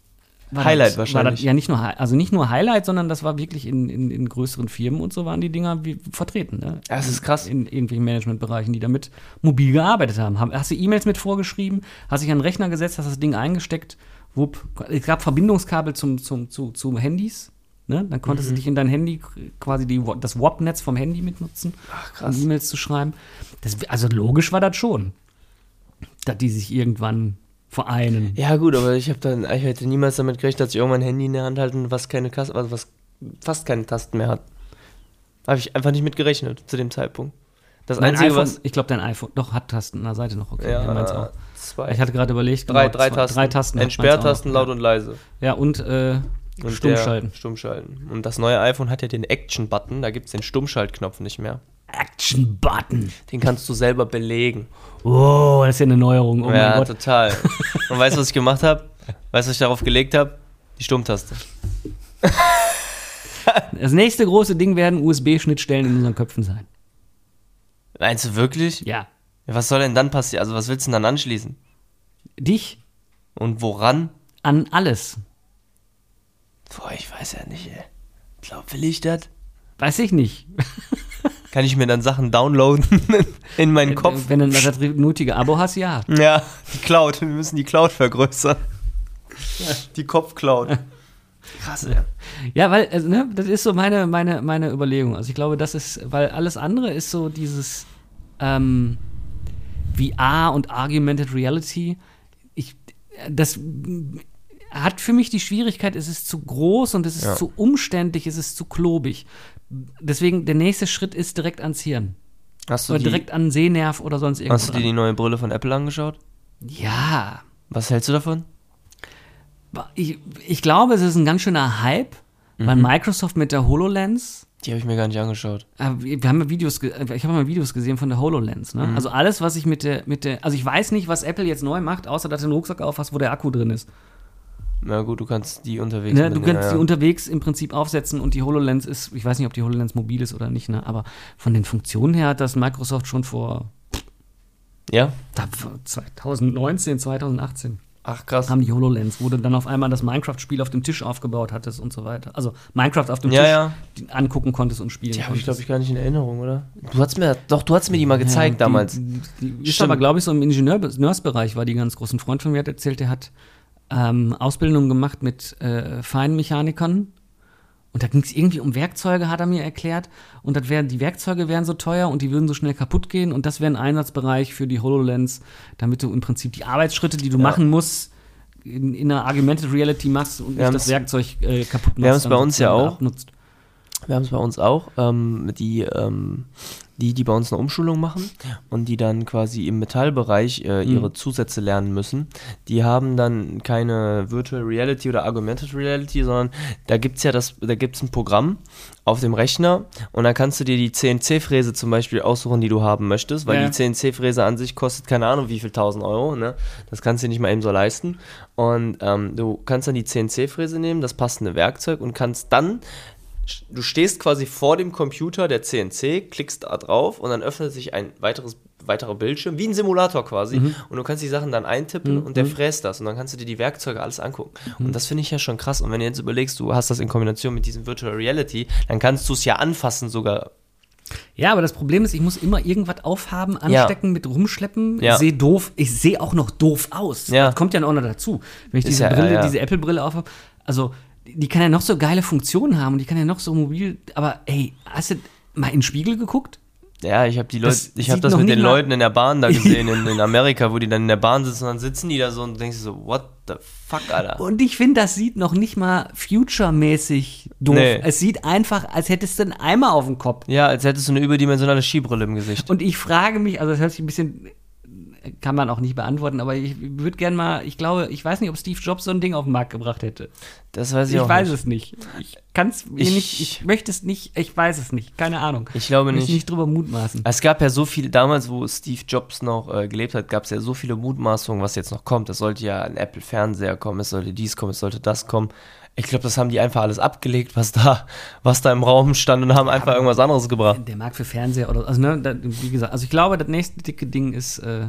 War Highlight das, wahrscheinlich. Das, ja, nicht nur, also nicht nur Highlight, sondern das war wirklich in, in, in größeren Firmen und so waren die Dinger wie, vertreten. Ne? Das ist krass. In irgendwelchen Managementbereichen, die damit mobil gearbeitet haben. Haben- Hast du E-Mails mit vorgeschrieben, hast dich an den Rechner gesetzt, hast das Ding eingesteckt, wupp. Es gab Verbindungskabel zum, zum, zu, zu Handys. Ne? Dann konntest Mhm. du dich in dein Handy quasi die, das WAP-Netz vom Handy mitnutzen, Ach, krass. um E-Mails zu schreiben. Das, also logisch war das schon, dass die sich irgendwann vereinen. Ja, gut, aber ich habe dann, ich hätte niemals damit gerechnet, dass ich irgendwann ein Handy in der Hand halten, was keine Kasten, also was fast keine Tasten mehr hat. Habe ich einfach nicht mit gerechnet zu dem Zeitpunkt. Das Mein Einzige, iPhone, was. ich glaube, dein iPhone, doch, hat Tasten an der Seite noch, okay. Ja, meins auch. zwei. Ich hatte gerade überlegt, drei, genau, drei zwei- Tasten. Drei Tasten. Entsperrtasten, laut und leise. Ja, und, äh, Und Stummschalten. Stummschalten. Und das neue iPhone hat ja den Action-Button, da gibt es den Stummschaltknopf nicht mehr. Action Button. Den kannst du selber belegen. Oh, das ist ja eine Neuerung. Oh ja, mein Gott. total. Und weißt du, was ich gemacht habe? Weißt du, was ich darauf gelegt habe? Die Stummtaste. Das nächste große Ding werden USB-Schnittstellen in unseren Köpfen sein. Meinst du wirklich? Ja. Ja, was soll denn dann passieren? Also, was willst du denn dann anschließen? Dich Und woran? an alles. Boah, ich weiß ja nicht, ey. Glaub, will ich das? Weiß ich nicht. Kann ich mir dann Sachen downloaden in meinen Kopf? Wenn du das nötige Abo hast, ja. Ja, die Cloud. Wir müssen die Cloud vergrößern. Die Kopf-Cloud. Krass, ey. Ja, weil, also, ne, das ist so meine, meine, meine Überlegung. Also ich glaube, das ist, weil alles andere ist so dieses ähm, VR und Augmented Reality. Ich, das hat für mich die Schwierigkeit, es ist zu groß und es ist Ja. zu umständlich, es ist zu klobig. Deswegen, der nächste Schritt ist direkt ans Hirn. Hast du, Oder die, direkt an den Sehnerv oder sonst irgendwas. hast du dir die neue Brille von Apple angeschaut? Ja, Was hältst du davon? ich, ich glaube, es ist ein ganz schöner Hype, weil Mhm. Microsoft mit der HoloLens Die habe ich mir gar nicht angeschaut. Äh, Wir haben ja Videos, äh, ich habe mal Videos gesehen von der HoloLens. Ne? Also alles, was ich mit der, mit der, also ich weiß nicht, was Apple jetzt neu macht, außer dass du einen Rucksack aufhast, wo der Akku drin ist. Na gut, du kannst die unterwegs Ne? Du kannst ja, die unterwegs im Prinzip aufsetzen und die HoloLens ist, ich weiß nicht, ob die HoloLens mobil ist oder nicht, ne? aber von den Funktionen her hat das Microsoft schon vor Ja? da, vor 2019, 2018 Ach, krass. haben die HoloLens, wo du dann auf einmal das Minecraft-Spiel auf dem Tisch aufgebaut hattest und so weiter. Also Minecraft auf dem Ja, Tisch ja. die angucken konntest und spielen Die habe ich, glaube ich, gar nicht in Erinnerung, oder? Du hast mir, doch, du hast mir die mal gezeigt Ja, damals. Die, die, die ist aber, glaube ich, so im Ingenieursbereich war die ganz groß. Ein Freund von mir hat erzählt, der hat ähm, Ausbildung gemacht mit äh, Feinmechanikern. Und da ging es irgendwie um Werkzeuge, hat er mir erklärt. Und das wären, die Werkzeuge wären so teuer und die würden so schnell kaputt gehen. Und das wäre ein Einsatzbereich für die HoloLens, damit du im Prinzip die Arbeitsschritte, die du machen musst, in, in einer Augmented Reality machst und nicht das Werkzeug äh, kaputt machst. wir haben's dann bei uns ja auch. abnutzt. Wir haben es bei uns auch, ähm, die, ähm, die, die bei uns eine Umschulung machen und die dann quasi im Metallbereich äh, ihre Mhm. Zusätze lernen müssen, die haben dann keine Virtual Reality oder Augmented Reality, sondern da gibt es ja das, da gibt es ein Programm auf dem Rechner und dann kannst du dir die CNC-Fräse zum Beispiel aussuchen, die du haben möchtest, weil Ja. die CNC-Fräse an sich kostet keine Ahnung wie viel tausend Euro, ne? Das kannst du dir nicht mal eben so leisten. Und ähm, du kannst dann die CNC-Fräse nehmen, das passende Werkzeug und kannst dann du stehst quasi vor dem Computer der CNC, klickst da drauf und dann öffnet sich ein weiteres weiterer Bildschirm, wie ein Simulator quasi. Und du kannst die Sachen dann eintippen und der fräst das und dann kannst du dir die Werkzeuge alles angucken. Und das finde ich ja schon krass. Und wenn du jetzt überlegst, du hast das in Kombination mit diesem Virtual Reality, dann kannst du es ja anfassen sogar. Ja, aber das Problem ist, ich muss immer irgendwas aufhaben, anstecken, mit rumschleppen. Ja. Ich sehe doof, ich sehe auch noch doof aus. Ja. Das kommt ja auch noch dazu. Wenn ich diese ja- Brille, ja, ja. diese Apple-Brille aufhabe, also die kann ja noch so geile Funktionen haben und die kann ja noch so mobil, aber ey, hast du mal in den Spiegel geguckt? Ja, ich habe die Leute, Das ich habe das mit den Leuten in der Bahn da gesehen in, in Amerika, wo die dann in der Bahn sitzen und dann sitzen die da so und denkst du so, what the fuck, Alter. Und ich finde, das sieht noch nicht mal future-mäßig doof. Nee. Es sieht einfach, als hättest du einen Eimer auf dem Kopf. Ja, als hättest du eine überdimensionale Skibrille im Gesicht. Und ich frage mich, also das hört sich ein bisschen, kann man auch nicht beantworten, aber ich würde gerne mal, ich glaube, ich weiß nicht, ob Steve Jobs so ein Ding auf den Markt gebracht hätte. Das weiß ich, Ich auch weiß nicht. es nicht. Ich kann es mir Ich- nicht, ich möchte es nicht, ich weiß es nicht. Keine Ahnung. Ich glaube Will nicht. nicht drüber mutmaßen. Es gab ja so viele, damals, wo Steve Jobs noch äh, gelebt hat, gab es ja so viele Mutmaßungen, was jetzt noch kommt. Es sollte ja ein Apple-Fernseher kommen, es sollte dies kommen, es sollte das kommen. Ich glaube, das haben die einfach alles abgelegt, was da, was da im Raum stand und haben einfach irgendwas anderes gebracht. Der Markt für Fernseher oder, also ne, da, wie gesagt, also ich glaube, das nächste dicke Ding ist, äh,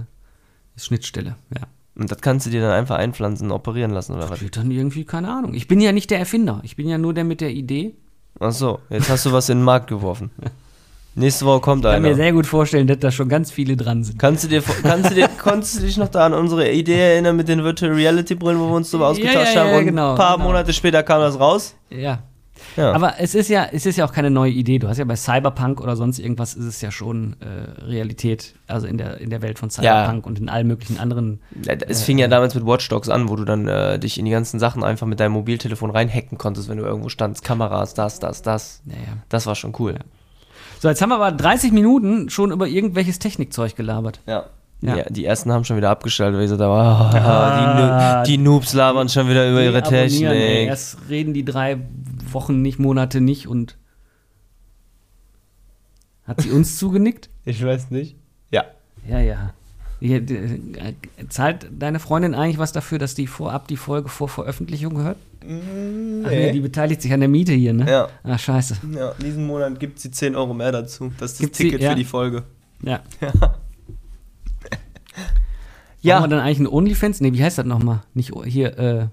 ist Schnittstelle, ja. Und das kannst du dir dann einfach einpflanzen, operieren lassen oder was? Wird dann irgendwie, keine Ahnung. Ich bin ja nicht der Erfinder. Ich bin ja nur der mit der Idee. Ach so, jetzt hast du was in den Markt geworfen. Nächste Woche kommt Ich kann mir einer. sehr gut vorstellen, dass da schon ganz viele dran sind. Kannst du dir, kannst du dir, konntest du dich noch da an unsere Idee erinnern mit den Virtual Reality Brillen, wo wir uns darüber Ja, ausgetauscht ja, haben ja, und genau, ein paar genau. Monate später kam das raus? Ja. Ja. Aber es ist ja, es ist ja auch keine neue Idee. Du hast ja bei Cyberpunk oder sonst irgendwas ist es ja schon äh, Realität, also in der, in der Welt von Cyberpunk und in allen möglichen anderen. Ja, Es fing ja damals mit Watch Dogs an, wo du dann äh, dich in die ganzen Sachen einfach mit deinem Mobiltelefon reinhacken konntest, wenn du irgendwo standst. Kameras, das, das, das. Naja. Das war schon cool. So, jetzt haben wir aber 30 Minuten schon über irgendwelches Technikzeug gelabert. Ja. Ja. Ja. die ersten haben schon wieder abgeschaltet, weil ich so da war, oh, Ah. die, Nu- die Noobs labern schon wieder über ihre abonnieren, ey. Technik. Erst reden die drei Wochen nicht, Monate nicht und. Hat sie uns zugenickt? Ich weiß nicht. Ja. Ja, ja. Äh, Zahlt deine Freundin eigentlich was dafür, dass die vorab die Folge vor Veröffentlichung hört? Ach nee, die beteiligt sich an der Miete hier, ne? Ja. Ach, scheiße. Ja, diesen Monat gibt sie 10 Euro mehr dazu. Das ist das Gibt sie- Ticket ja. für die Folge. Ja. Ja. Haben wir dann eigentlich einen Onlyfans? Nee, wie heißt das nochmal? Nicht o- hier, äh,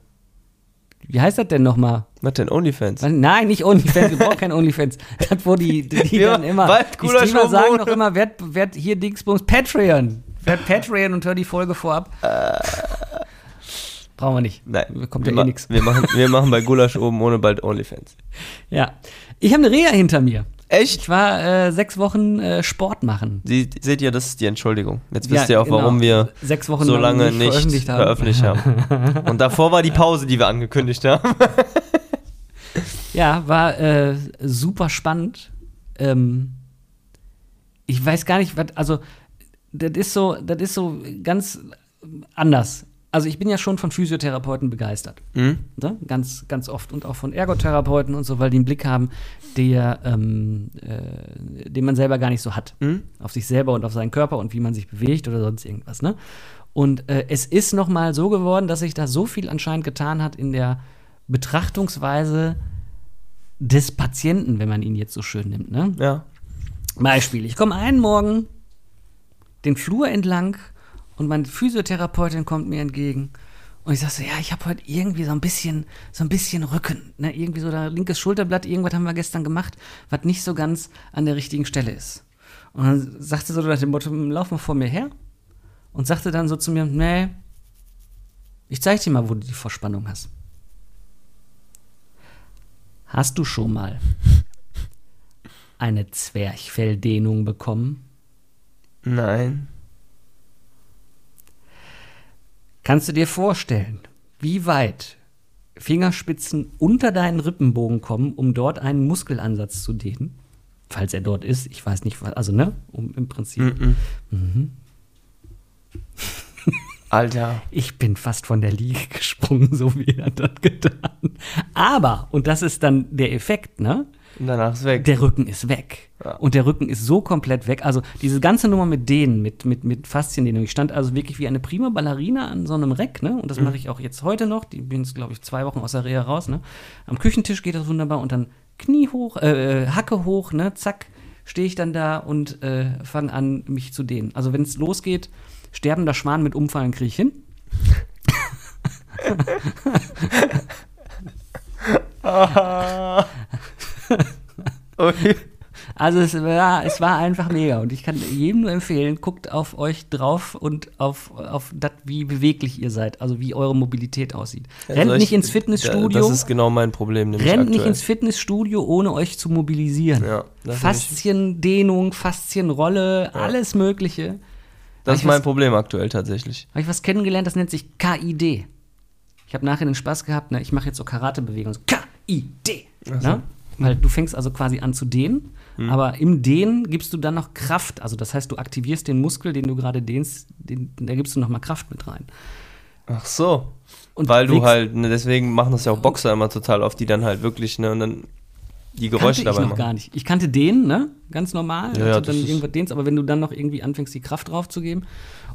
wie heißt das denn nochmal? Was denn OnlyFans? Nein, nicht OnlyFans, wir brauchen kein Onlyfans. Das, wo die, die, die Ja, dann immer, die Streamer sagen doch immer, wer, wer hier Dingsbums, Patreon. Wer Patreon und hör die Folge vorab. Brauchen wir nicht. Nein, Kommt wir, ja eh nix. wir, machen, wir machen bei Gulasch oben ohne bald OnlyFans. Ja. Ich habe eine Reha hinter mir. Echt? Ich war äh, sechs Wochen äh, Sport machen. Sie, seht ihr, das ist die Entschuldigung. Jetzt Ja, wisst ihr auch, genau. warum wir Sechs Wochen so lang lange nicht nicht veröffentlicht haben. veröffentlicht haben. Und davor war die Pause, die wir angekündigt haben. Ja, war äh, super spannend. Ähm, ich weiß gar nicht, was, also, das ist so, das ist so ganz anders. Also, ich bin ja schon von Physiotherapeuten begeistert. Hm? Ne? Ganz, ganz oft und auch von Ergotherapeuten und so, weil die einen Blick haben, der, ähm, äh, den man selber gar nicht so hat. Hm? Auf sich selber und auf seinen Körper und wie man sich bewegt oder sonst irgendwas. Ne? Und äh, es ist noch mal so geworden, dass sich da so viel anscheinend getan hat in der Betrachtungsweise des Patienten, wenn man ihn jetzt so schön nimmt. Ne? Ja. Beispiel, ich komme einen Morgen den Flur entlang und meine Physiotherapeutin kommt mir entgegen und ich sage so, ja, ich habe heute irgendwie so ein bisschen, so ein bisschen Rücken, ne? irgendwie so da linkes Schulterblatt, irgendwas haben wir gestern gemacht, was nicht so ganz an der richtigen Stelle ist. Und dann sagte sie so nach dem Motto, lauf mal vor mir her und sagte dann so zu mir, nee, ich zeig dir mal, wo du die Verspannung hast. Hast du schon mal eine Zwerchfelldehnung bekommen? Nein. Kannst du dir vorstellen, wie weit Fingerspitzen unter deinen Rippenbogen kommen, um dort einen Muskelansatz zu dehnen? Falls er dort ist, ich weiß nicht, also ne, um im Prinzip. Mhm. Alter. Ich bin fast von der Liege gesprungen, so wie er das getan. Aber, und das ist dann der Effekt, ne? Und danach ist weg. Der Rücken ist weg. Ja. Und der Rücken ist so komplett weg. Also diese ganze Nummer mit Dehnen, mit, mit, mit Fasziendehnung. Ich stand also wirklich wie eine prima Ballerina an so einem Reck, ne? Und das mache ich auch jetzt heute noch. Die bin jetzt, glaube ich, zwei Wochen aus der Reha raus, ne? Am Küchentisch geht das wunderbar und dann Knie hoch, äh, äh, Hacke hoch, ne? Zack, stehe ich dann da und äh, fange an, mich zu dehnen. Also wenn es losgeht, sterbender Schwan mit Umfallen kriege ich hin. Okay. Also es war, es war einfach mega und ich kann jedem nur empfehlen, guckt auf euch drauf und auf, auf das, wie beweglich ihr seid, also wie eure Mobilität aussieht. Rennt Also ich- nicht ins Fitnessstudio, Das ist genau mein Problem. Rennt nicht aktuell. ins Fitnessstudio, ohne euch zu mobilisieren. Ja, Fasziendehnung, Faszienrolle, alles Mögliche. Das ist mein was- Problem aktuell tatsächlich. Habe ich was kennengelernt, das nennt sich KID. Ich habe nachher den Spaß gehabt, ne? ich mache jetzt so Karatebewegungen, so KID. Ne? Weil du fängst also quasi an zu dehnen, Hm. aber im Dehnen gibst du dann noch Kraft. Also das heißt, du aktivierst den Muskel, den du gerade dehnst, den, da gibst du noch mal Kraft mit rein. Ach so. Und Weil du halt, ne, deswegen machen das ja auch Boxer immer total oft, die dann halt wirklich, ne, und dann die kannte Geräusche ich dabei noch machen. gar nicht. Ich kannte den, ne? Ganz normal. Ja, also dann irgendwas dehnst, aber wenn du dann noch irgendwie anfängst, die Kraft drauf zu geben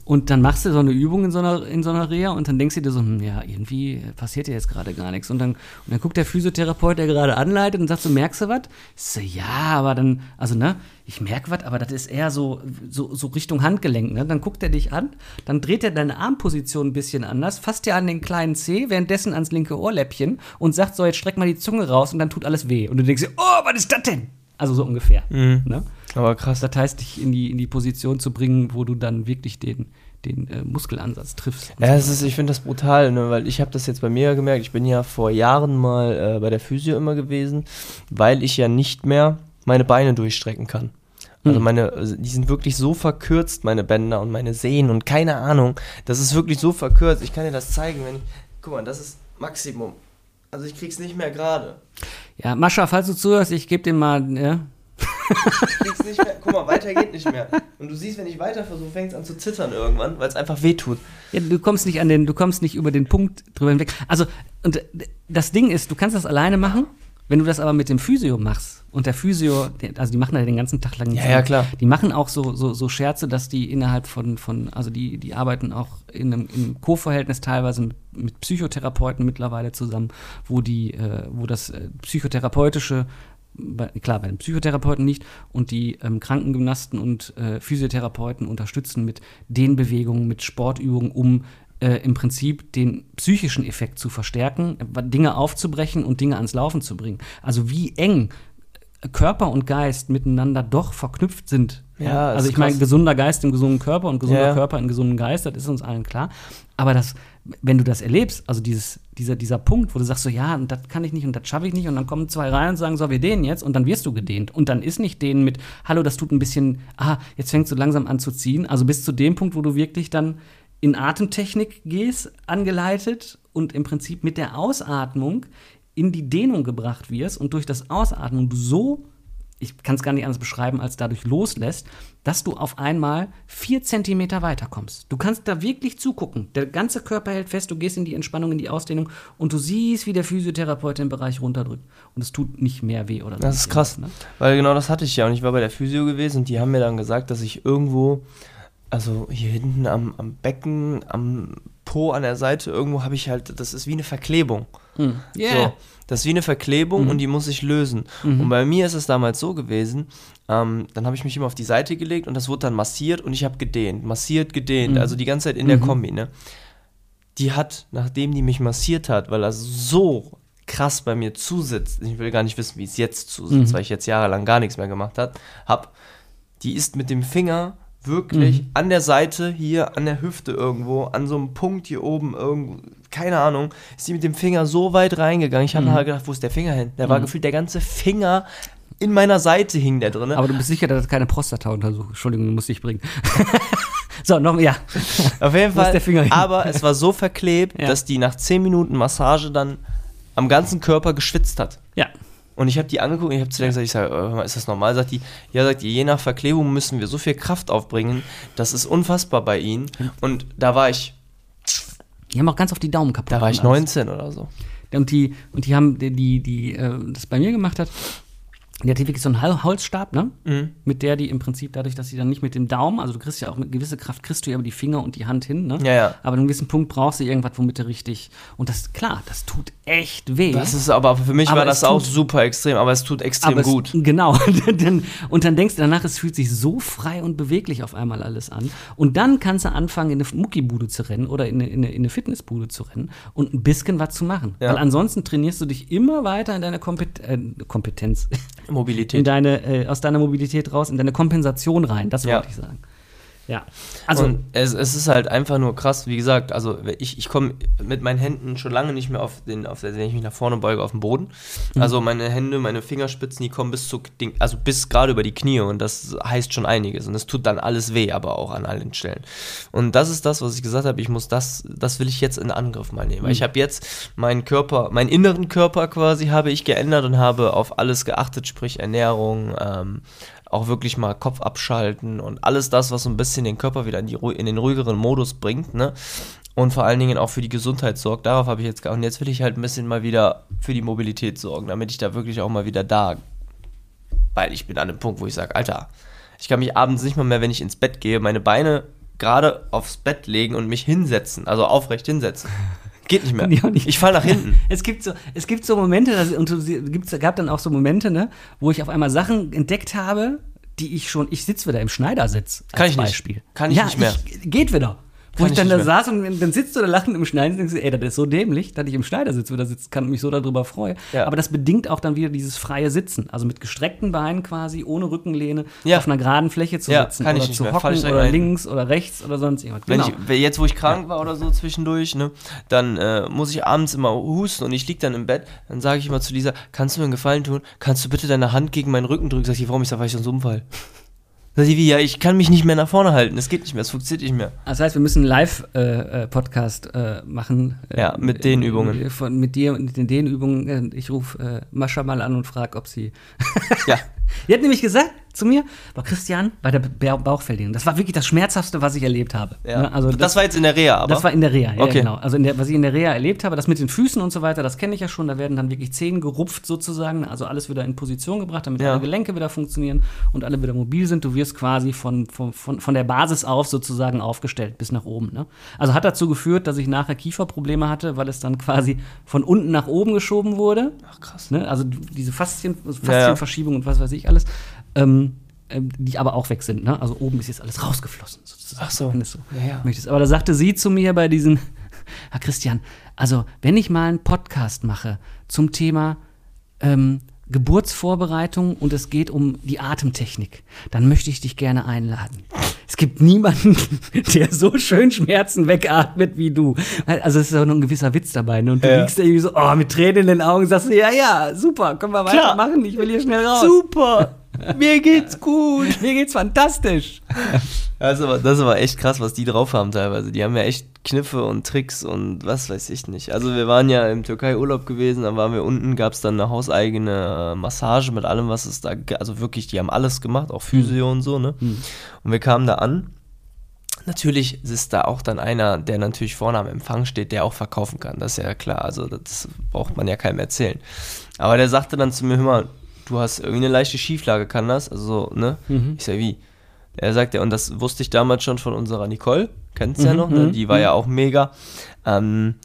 und dann machst du so eine Übung in so einer, in so einer Reha und dann denkst du dir so, hm, ja, irgendwie passiert ja jetzt gerade gar nichts. Und dann, und dann guckt der Physiotherapeut, der gerade anleitet und sagt so, merkst du was? So, ja, aber dann, also ne, ich merke was, aber das ist eher so, so, so Richtung Handgelenk, ne? Dann guckt er dich an, dann dreht er deine Armposition ein bisschen anders, fasst dir an den kleinen Zeh, währenddessen ans linke Ohrläppchen und sagt so, jetzt streck mal die Zunge raus und dann tut alles weh. Und du denkst dir, oh, was ist das denn? Also so ungefähr. Mhm. Ne? Aber krass. Das heißt, dich in die, in die Position zu bringen, wo du dann wirklich den, den äh, Muskelansatz triffst. Ja, es ist, ich finde das brutal, ne, weil ich habe das jetzt bei mir gemerkt. Ich bin ja vor Jahren mal äh, bei der Physio immer gewesen, weil ich ja nicht mehr meine Beine durchstrecken kann. Also Hm. meine, also die sind wirklich so verkürzt, meine Bänder und meine Sehnen und keine Ahnung. Das ist wirklich so verkürzt. Ich kann dir das zeigen, wenn ich. Guck mal, das ist Maximum. Also ich krieg's nicht mehr gerade. Ja, Mascha, falls du zuhörst, ich gebe dir mal, ja, Ich krieg's nicht mehr. Guck mal, weiter geht nicht mehr. Und du siehst, wenn ich weiter versuche, fängt es an zu zittern irgendwann, weil es einfach wehtut. Ja, du kommst nicht an den, du kommst nicht über den Punkt drüber hinweg. Also, und das Ding ist, du kannst das alleine machen, wenn du das aber mit dem Physio machst. Und der Physio, also die machen da den ganzen Tag lang nichts Ja, ja, klar. Die machen auch so, so, so Scherze, dass die innerhalb von, von also die, die arbeiten auch in einem, in Co-Verhältnis teilweise mit, mit Psychotherapeuten mittlerweile zusammen, wo die, äh, wo das äh, psychotherapeutische bei, klar, bei den Psychotherapeuten nicht. Und die ähm, Krankengymnasten und äh, Physiotherapeuten unterstützen mit den Bewegungen, mit Sportübungen, um äh, im Prinzip den psychischen Effekt zu verstärken, Dinge aufzubrechen und Dinge ans Laufen zu bringen. Also wie eng Körper und Geist miteinander doch verknüpft sind. Ja, also ich meine, gesunder Geist im gesunden Körper und gesunder Ja. Körper in gesunden Geist, das ist uns allen klar. Aber das, wenn du das erlebst, also dieses, dieser, dieser Punkt, wo du sagst so, ja, und das kann ich nicht und das schaffe ich nicht und dann kommen zwei rein und sagen, so, wir dehnen jetzt und dann wirst du gedehnt. Und dann ist nicht dehnen mit, hallo, das tut ein bisschen, ah, jetzt fängst du langsam an zu ziehen. Also bis zu dem Punkt, wo du wirklich dann in Atemtechnik gehst, angeleitet und im Prinzip mit der Ausatmung in die Dehnung gebracht wirst und durch das Ausatmen du so, ich kann es gar nicht anders beschreiben, als dadurch loslässt, dass du auf einmal vier Zentimeter weiterkommst. Du kannst da wirklich zugucken. Der ganze Körper hält fest, du gehst in die Entspannung, in die Ausdehnung und du siehst, wie der Physiotherapeut den Bereich runterdrückt. Und es tut nicht mehr weh oder Das ist krass, ne? weil genau das hatte ich ja und ich war bei der Physio gewesen und die haben mir dann gesagt, dass ich irgendwo, also hier hinten am, am Becken, am Po an der Seite, irgendwo habe ich halt, das ist wie eine Verklebung. Hm. Yeah. So, das ist wie eine Verklebung und die muss ich lösen. Und bei mir ist es damals so gewesen, ähm, dann habe ich mich immer auf die Seite gelegt und das wurde dann massiert und ich habe gedehnt, massiert, gedehnt, also die ganze Zeit in der Kombi, ne? Die hat, nachdem die mich massiert hat, weil er so krass bei mir zusitzt, ich will gar nicht wissen, wie es jetzt zusitzt, weil ich jetzt jahrelang gar nichts mehr gemacht hat, hab, die ist mit dem Finger wirklich an der Seite hier an der Hüfte irgendwo, an so einem Punkt hier oben irgendwo, keine Ahnung, ist die mit dem Finger so weit reingegangen. Ich habe nachher gedacht, wo ist der Finger hin? Der war gefühlt der ganze Finger in meiner Seite hing der drin. Aber du bist sicher, dass das keine Prostata-Untersuchung Entschuldigung, muss ich bringen. so, noch, ja. Auf jeden Fall. Aber es war so verklebt, Ja. dass die nach 10 Minuten Massage dann am ganzen Körper geschwitzt hat. Ja. Und ich habe die angeguckt und ich habe zu der gesagt, ich sage, äh, ist das normal? Sagt die, ja, sagt die, je nach Verklebung müssen wir so viel Kraft aufbringen, das ist unfassbar bei ihnen. Und da war ich, Die haben auch ganz oft die Daumen kaputt. da war ich und alles. 19 oder so. Und die, und die haben, die, die, die äh, das bei mir gemacht hat, die hat wirklich so einen Hol- Holzstab, ne? Mhm. Mit der die im Prinzip, dadurch, dass sie dann nicht mit dem Daumen, also du kriegst ja auch mit gewisse Kraft, kriegst du ja über die Finger und die Hand hin, ne? Ja, ja. Aber an einem gewissen Punkt brauchst du irgendwas, womit du richtig. Und das, klar, das tut echt weh. Das ist aber, für mich Aber war es das auch tut- super extrem, aber es tut extrem aber gut. Es, genau. Und dann denkst du danach, es fühlt sich so frei und beweglich auf einmal alles an. Und dann kannst du anfangen, in eine Muckibude zu rennen oder in eine, in eine, in eine Fitnessbude zu rennen und ein bisschen was zu machen. Ja. Weil ansonsten trainierst du dich immer weiter in deine Kompet äh, Kompetenz, in Mobilität. deine, äh, aus deiner Mobilität raus, in deine Kompensation rein. Das Ja. wollte ich sagen. Ja. Also, und es, es ist halt einfach nur krass, wie gesagt, also ich, ich komme mit meinen Händen schon lange nicht mehr auf den, auf der, wenn ich mich nach vorne beuge, auf den Boden. Mhm. Also meine Hände, meine Fingerspitzen, die kommen bis zu, also bis gerade über die Knie und das heißt schon einiges und es tut dann alles weh, aber auch an allen Stellen. Und das ist das, was ich gesagt habe, ich muss das, das will ich jetzt in Angriff mal nehmen. Weil Mhm. ich habe jetzt meinen Körper, meinen inneren Körper quasi habe ich geändert und habe auf alles geachtet, sprich Ernährung, ähm, auch wirklich mal Kopf abschalten und alles das, was so ein bisschen den Körper wieder in, die, in den ruhigeren Modus bringt, ne? Und vor allen Dingen auch für die Gesundheit sorgt. Darauf habe ich jetzt ge- und jetzt will ich halt ein bisschen mal wieder für die Mobilität sorgen, damit ich da wirklich auch mal wieder da, weil ich bin an dem Punkt, wo ich sage, Alter, ich kann mich abends nicht mal mehr, wenn ich ins Bett gehe, meine Beine gerade aufs Bett legen und mich hinsetzen, also aufrecht hinsetzen. Geht nicht mehr. Nicht. Ich falle nach hinten. Es gibt so, es gibt so Momente, dass, und es gibt's, gab dann auch so Momente, ne, wo ich auf einmal Sachen entdeckt habe, die ich schon, ich sitze wieder im Schneidersitz. Kann ich nicht. Beispiel. Kann ich ja, nicht mehr. Ich, geht wieder. Wo ich ich dann da saß und dann sitzt du da lachend im Schneiden und denkst, ey, das ist so dämlich, dass ich im Schneidersitz wieder sitzen kann und mich so darüber freue. Ja. Aber das bedingt auch dann wieder dieses freie Sitzen. Also mit gestreckten Beinen quasi, ohne Rückenlehne, Ja. auf einer geraden Fläche zu Ja, sitzen kann ich oder nicht zu mehr. Hocken ich oder ein. links oder rechts oder sonst irgendwas. Wenn Genau. ich, jetzt, wo ich krank war oder so zwischendurch, ne, dann äh, muss ich abends immer husten und ich lieg dann im Bett, dann sage ich immer zu dieser, kannst du mir einen Gefallen tun? Kannst du bitte deine Hand gegen meinen Rücken drücken? Sag ich, warum? Ich sag, weil ich sonst umfall. Sag ich, wie, ja, ich kann mich nicht mehr nach vorne halten, es geht nicht mehr, es funktioniert nicht mehr. Das heißt, wir müssen einen Live-Podcast äh, machen. äh, Ja, mit den äh, Übungen. Von, mit dir, mit den Übungen. Äh, Ich rufe äh, Mascha mal an und frage, ob sie. Ja, Die hat nämlich gesagt, zu mir, war Christian bei der Ba-. Das war wirklich das Schmerzhaftste, was ich erlebt habe. Ja. Ne, Also das, war jetzt in der Reha, aber. das war in der Reha, ja, Okay. genau. Also in der, was ich in der Reha erlebt habe, das mit den Füßen und so weiter, das kenne ich ja schon. Da werden dann wirklich Zehen gerupft sozusagen, also alles wieder in Position gebracht, damit Ja. alle Gelenke wieder funktionieren und alle wieder mobil sind. Du wirst quasi von, von, von, von der Basis auf sozusagen aufgestellt bis nach oben. Ne? Also hat dazu geführt, dass ich nachher Kieferprobleme hatte, weil es dann quasi von unten nach oben geschoben wurde. Ach, krass. Ne? Also diese Faszien, ja. Faszienverschiebung und was weiß ich alles. Ähm, ähm, die aber auch weg sind. Ne? Also oben ist jetzt alles rausgeflossen. Sozusagen, Ach so. wenn so Ja, ja. möchtest. Aber da sagte sie zu mir bei diesen, Herr Christian, also wenn ich mal einen Podcast mache zum Thema ähm, Geburtsvorbereitung und es geht um die Atemtechnik, dann möchte ich dich gerne einladen. Es gibt niemanden, der so schön Schmerzen wegatmet wie du. Also es ist auch noch ein gewisser Witz dabei. Ne? Und du Ja. liegst da irgendwie so, oh, mit Tränen in den Augen, sagst du, ja, ja, super, können wir Klar. weitermachen, ich will hier schnell raus. Super! Mir geht's gut! Mir geht's fantastisch. Das ist, aber, das ist aber echt krass, was die drauf haben teilweise. Die haben ja echt Kniffe und Tricks und was weiß ich nicht. Also wir waren ja im Türkei-Urlaub gewesen, dann waren wir unten, gab es dann eine hauseigene Massage mit allem, was es da, also wirklich, die haben alles gemacht, auch Physio und so, ne? Und wir kamen da an. Natürlich ist da auch dann einer, der natürlich vorne am Empfang steht, der auch verkaufen kann. Das ist ja klar. Also das braucht man ja keinem erzählen. Aber der sagte dann zu mir, hör mal, du hast irgendwie eine leichte Schieflage, kann das? Also so, ne? Ich sag, wie? Er sagte, und das wusste ich damals schon von unserer Nicole, kennst du ja noch, ne? Die war ja auch mega. Ähm,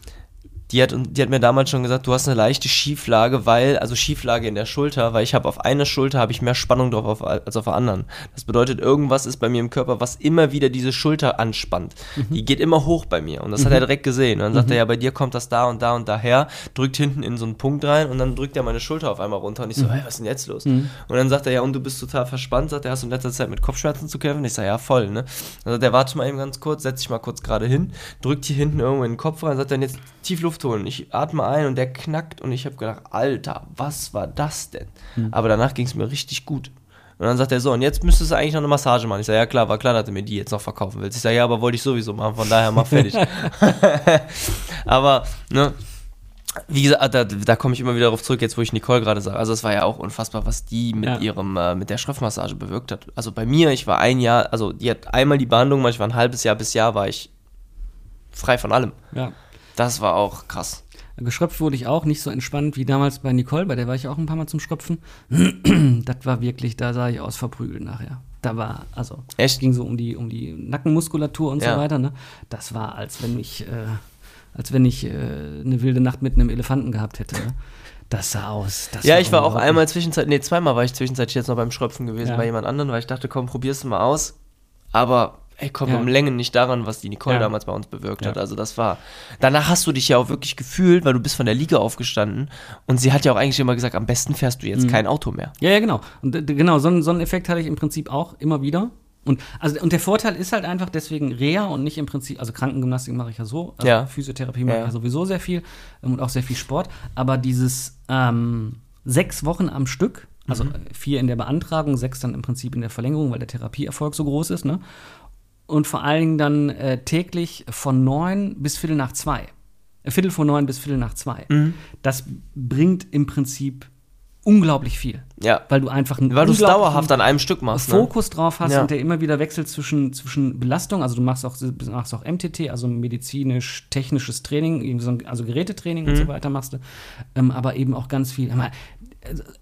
die hat, die hat mir damals schon gesagt, du hast eine leichte Schieflage, weil, also Schieflage in der Schulter, weil ich habe auf einer Schulter habe ich mehr Spannung drauf auf, als auf der anderen. Das bedeutet, irgendwas ist bei mir im Körper, was immer wieder diese Schulter anspannt. Die geht immer hoch bei mir. Und das hat er direkt gesehen. Und dann sagt er, ja, bei dir kommt das da und da und daher, drückt hinten in so einen Punkt rein und dann drückt er meine Schulter auf einmal runter. Und ich so, hey, was ist denn jetzt los? Und dann sagt er, ja, und du bist total verspannt, sagt er, hast du in letzter Zeit mit Kopfschmerzen zu kämpfen? Ich sage, ja, voll, ne? Dann sagt er, warte mal eben ganz kurz, setz dich mal kurz gerade hin, drückt hier hinten irgendwo in den Kopf rein, sagt er, jetzt tief Luft holen. Ich atme ein und der knackt und ich habe gedacht, Alter, was war das denn? Aber danach ging es mir richtig gut. Und dann sagt er so, und jetzt müsstest du eigentlich noch eine Massage machen. Ich sage, ja klar, war klar, dass du mir die jetzt noch verkaufen willst. Ich sage, ja, aber wollte ich sowieso machen, von daher mach fertig. aber, ne, wie gesagt, da, da komme ich immer wieder darauf zurück, jetzt wo ich Nicole gerade sage. Also es war ja auch unfassbar, was die mit Ja. ihrem, äh, mit der Schriftmassage bewirkt hat. Also bei mir, ich war ein Jahr, also die hat einmal die Behandlung, war ein halbes Jahr bis Jahr, war ich frei von allem. Ja. Das war auch krass. Geschröpft wurde ich auch nicht so entspannt wie damals bei Nicole, bei der war ich auch ein paar Mal zum Schröpfen. das war wirklich, da sah ich aus verprügelt nachher. Da war, also, Echt? es ging so um die, um die Nackenmuskulatur und Ja. so weiter, ne? Das war, als wenn ich, äh, als wenn ich äh, eine wilde Nacht mit einem Elefanten gehabt hätte. Ne? Das sah aus. Das Ja, ich war auch einmal zwischenzeitlich, nee, zweimal war ich zwischenzeitlich jetzt noch beim Schröpfen gewesen Ja. bei jemand anderem, weil ich dachte, komm, probier's mal aus. Aber ey, komm Ja. um Längen nicht daran, was die Nicole Ja. damals bei uns bewirkt hat. Ja. Also das war. Danach hast du dich ja auch wirklich gefühlt, weil du bist von der Liga aufgestanden und sie hat ja auch eigentlich immer gesagt, am besten fährst du jetzt Mhm. kein Auto mehr. Ja, ja, genau. Und genau, so, einen- so einen Effekt hatte ich im Prinzip auch immer wieder. Und, also, und der Vorteil ist halt einfach deswegen Reha und nicht im Prinzip, also Krankengymnastik mache ich ja so, also Ja. Physiotherapie mache ich ja sowieso sehr viel ähm, und auch sehr viel Sport. Aber dieses ähm, sechs Wochen am Stück, also Mhm. vier in der Beantragung, sechs dann im Prinzip in der Verlängerung, weil der Therapieerfolg so groß ist, ne? Und vor allen Dingen dann äh, täglich von neun bis Viertel nach zwei. Äh, Viertel vor neun bis Viertel nach zwei. Mhm. Das bringt im Prinzip unglaublich viel Ja. weil du einfach einen Weil du es dauerhaft an einem Stück machst. Ne? Fokus drauf hast Ja. und der immer wieder wechselt zwischen, zwischen Belastung, also du machst auch, machst auch MTT, also medizinisch-technisches Training, also Gerätetraining Mhm. und so weiter machst du, ähm, aber eben auch ganz viel.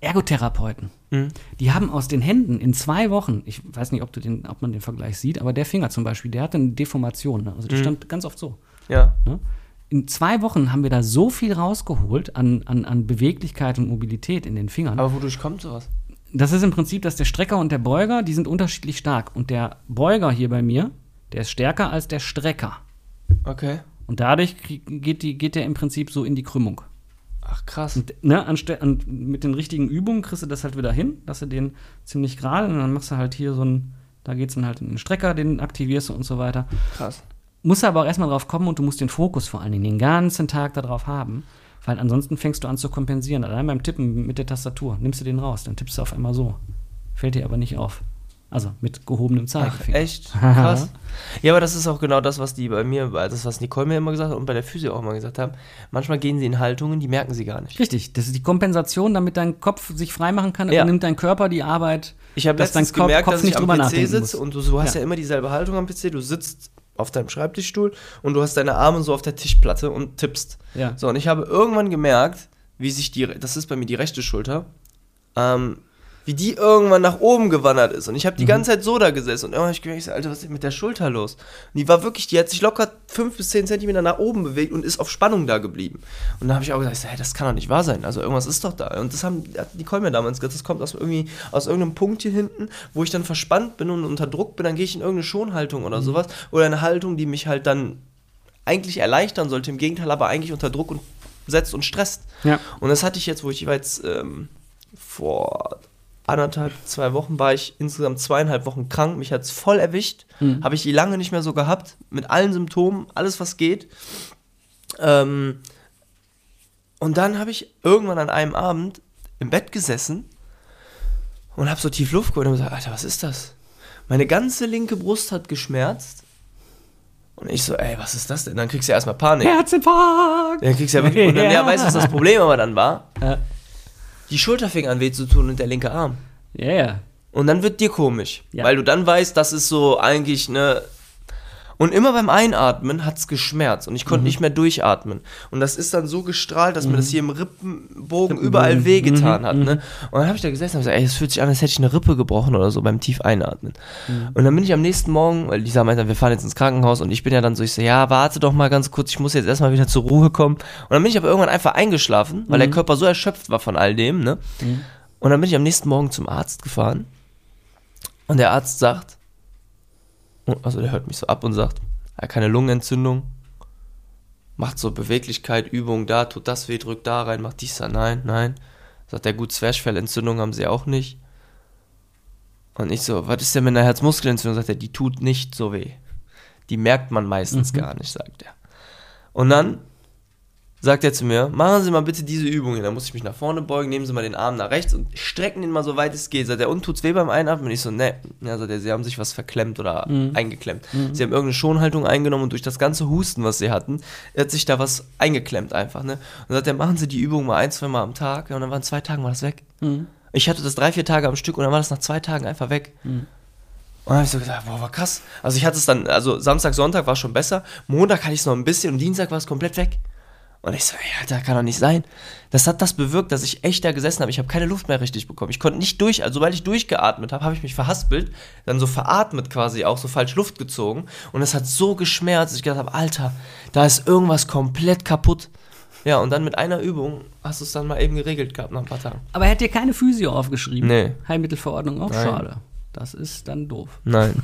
Ergotherapeuten, Mhm. die haben aus den Händen in zwei Wochen, ich weiß nicht, ob, du den, ob man den Vergleich sieht, aber der Finger zum Beispiel, der hatte eine Deformation, ne? also der stand ganz oft so. Ja. Ne? In zwei Wochen haben wir da so viel rausgeholt an, an, an Beweglichkeit und Mobilität in den Fingern. Aber wodurch kommt sowas? Das ist im Prinzip, dass der Strecker und der Beuger, die sind unterschiedlich stark. Und der Beuger hier bei mir, der ist stärker als der Strecker. Okay. Und dadurch geht, die, geht der im Prinzip so in die Krümmung. Ach krass. Und, ne, anste an, mit den richtigen Übungen kriegst du das halt wieder hin, dass du den ziemlich gerade und dann machst du halt hier so ein, da geht's dann halt in den Strecker, den aktivierst du und so weiter. Krass. Musst aber auch erstmal drauf kommen und du musst den Fokus vor allen Dingen den ganzen Tag darauf haben, weil ansonsten fängst du an zu kompensieren. Allein beim Tippen mit der Tastatur nimmst du den raus, dann tippst du auf einmal so. Fällt dir aber nicht auf. Also mit gehobenem Ach, Zeigefinger. echt? Krass. Ja, aber das ist auch genau das, was die bei mir, das, was Nicole mir immer gesagt hat und bei der Physio auch immer gesagt haben. Manchmal gehen sie in Haltungen, die merken sie gar nicht. Richtig, das ist die Kompensation, damit dein Kopf sich freimachen kann, Ja. übernimmt dein Körper die Arbeit. Ich habe dass dein letztens Kopf- gemerkt, Kopf dass nicht ich am PC sitze und du, du hast Ja. ja. immer dieselbe Haltung am PC. Du sitzt auf deinem Schreibtischstuhl und du hast deine Arme so auf der Tischplatte und tippst. Ja. So, und ich habe irgendwann gemerkt, wie sich die, das ist bei mir die rechte Schulter, ähm, wie die irgendwann nach oben gewandert ist. Und ich habe Mhm. die ganze Zeit so da gesessen und irgendwann habe ich gemerkt, ich so, Alter, was ist denn mit der Schulter los? Und die war wirklich, die hat sich locker fünf bis zehn Zentimeter nach oben bewegt und ist auf Spannung da geblieben. Und da habe ich auch gesagt, hey, das kann doch nicht wahr sein. Also irgendwas ist doch da. Und das haben hat Nicole mir damals gesagt, das kommt aus irgendwie aus irgendeinem Punkt hier hinten, wo ich dann verspannt bin und unter Druck bin, dann gehe ich in irgendeine Schonhaltung Mhm. oder sowas. Oder eine Haltung, die mich halt dann eigentlich erleichtern sollte, im Gegenteil aber eigentlich unter Druck und setzt und stresst. Ja. Und das hatte ich jetzt, wo ich war jetzt ähm, vor anderthalb, zwei Wochen war ich insgesamt zweieinhalb Wochen krank. Mich hat es voll erwischt. Mhm. Habe ich die lange nicht mehr so gehabt. Mit allen Symptomen, alles was geht. Ähm, und dann habe ich irgendwann an einem Abend im Bett gesessen und habe so tief Luft geholt und gesagt, Alter, was ist das? Meine ganze linke Brust hat geschmerzt. Und ich so, ey, was ist das denn? Dann kriegst du ja erstmal Panik. Herzinfarkt! Ja, kriegst ja wirklich. Und dann, ja, weißt du, was das Problem aber dann war? Ja. Die Schulter fing an weh zu tun und der linke Arm. Ja, ja. Und dann wird dir komisch. Ja. Weil du dann weißt, das ist so eigentlich ne. Und immer beim Einatmen hat es geschmerzt und ich konnte nicht mehr durchatmen. Und das ist dann so gestrahlt, dass mir das hier im Rippenbogen überall wehgetan hat. Ne? Und dann habe ich da gesessen und gesagt, ey, es fühlt sich an, als hätte ich eine Rippe gebrochen oder so beim tief einatmen. Und dann bin ich am nächsten Morgen, weil Lisa meinte, wir fahren jetzt ins Krankenhaus und ich bin ja dann so, ich so, ja, warte doch mal ganz kurz, ich muss jetzt erstmal wieder zur Ruhe kommen. Und dann bin ich aber irgendwann einfach eingeschlafen, weil der Körper so erschöpft war von all dem. Ne? Und dann bin ich am nächsten Morgen zum Arzt gefahren und der Arzt sagt, also der hört mich so ab und sagt, ja, keine Lungenentzündung, macht so Beweglichkeit, Übung da, tut das weh, drückt da rein, macht dies da, nein, nein. Sagt er, gut, Zwerchfellentzündung haben sie auch nicht. Und ich so, was ist denn mit einer Herzmuskelentzündung? Sagt er, die tut nicht so weh. Die merkt man meistens gar nicht, sagt er. Und dann sagt er zu mir, machen Sie mal bitte diese Übung hier. Dann muss ich mich nach vorne beugen, nehmen Sie mal den Arm nach rechts und strecken ihn mal so weit es geht. Sagt er, und tut's weh beim Einatmen? Und ich so, ne. Ja, sagt er, Sie haben sich was verklemmt oder eingeklemmt. Sie haben irgendeine Schonhaltung eingenommen und durch das ganze Husten, was Sie hatten, hat sich da was eingeklemmt einfach, ne. Und sagt er, machen Sie die Übung mal ein, zwei Mal am Tag. Ja, und dann waren zwei Tagen war das weg. Ich hatte das drei, vier Tage am Stück und dann war das nach zwei Tagen einfach weg. Und dann habe ich so gesagt, boah, war krass. Also ich hatte es dann, also Samstag, Sonntag war schon besser. Montag hatte ich es noch ein bisschen und Dienstag war es komplett weg. Und ich so, ey, Alter, kann doch nicht sein. Das hat das bewirkt, dass ich echt da gesessen habe. Ich habe keine Luft mehr richtig bekommen. Ich konnte nicht durch, also sobald ich durchgeatmet habe, habe ich mich verhaspelt, dann so veratmet quasi auch, so falsch Luft gezogen. Und es hat so geschmerzt, dass ich gedacht habe, Alter, da ist irgendwas komplett kaputt. Ja, und dann mit einer Übung hast du es dann mal eben geregelt gehabt nach ein paar Tagen. Aber er hat dir keine Physio aufgeschrieben. Nee. Heilmittelverordnung auch Nein. schade. Das ist dann doof. Nein.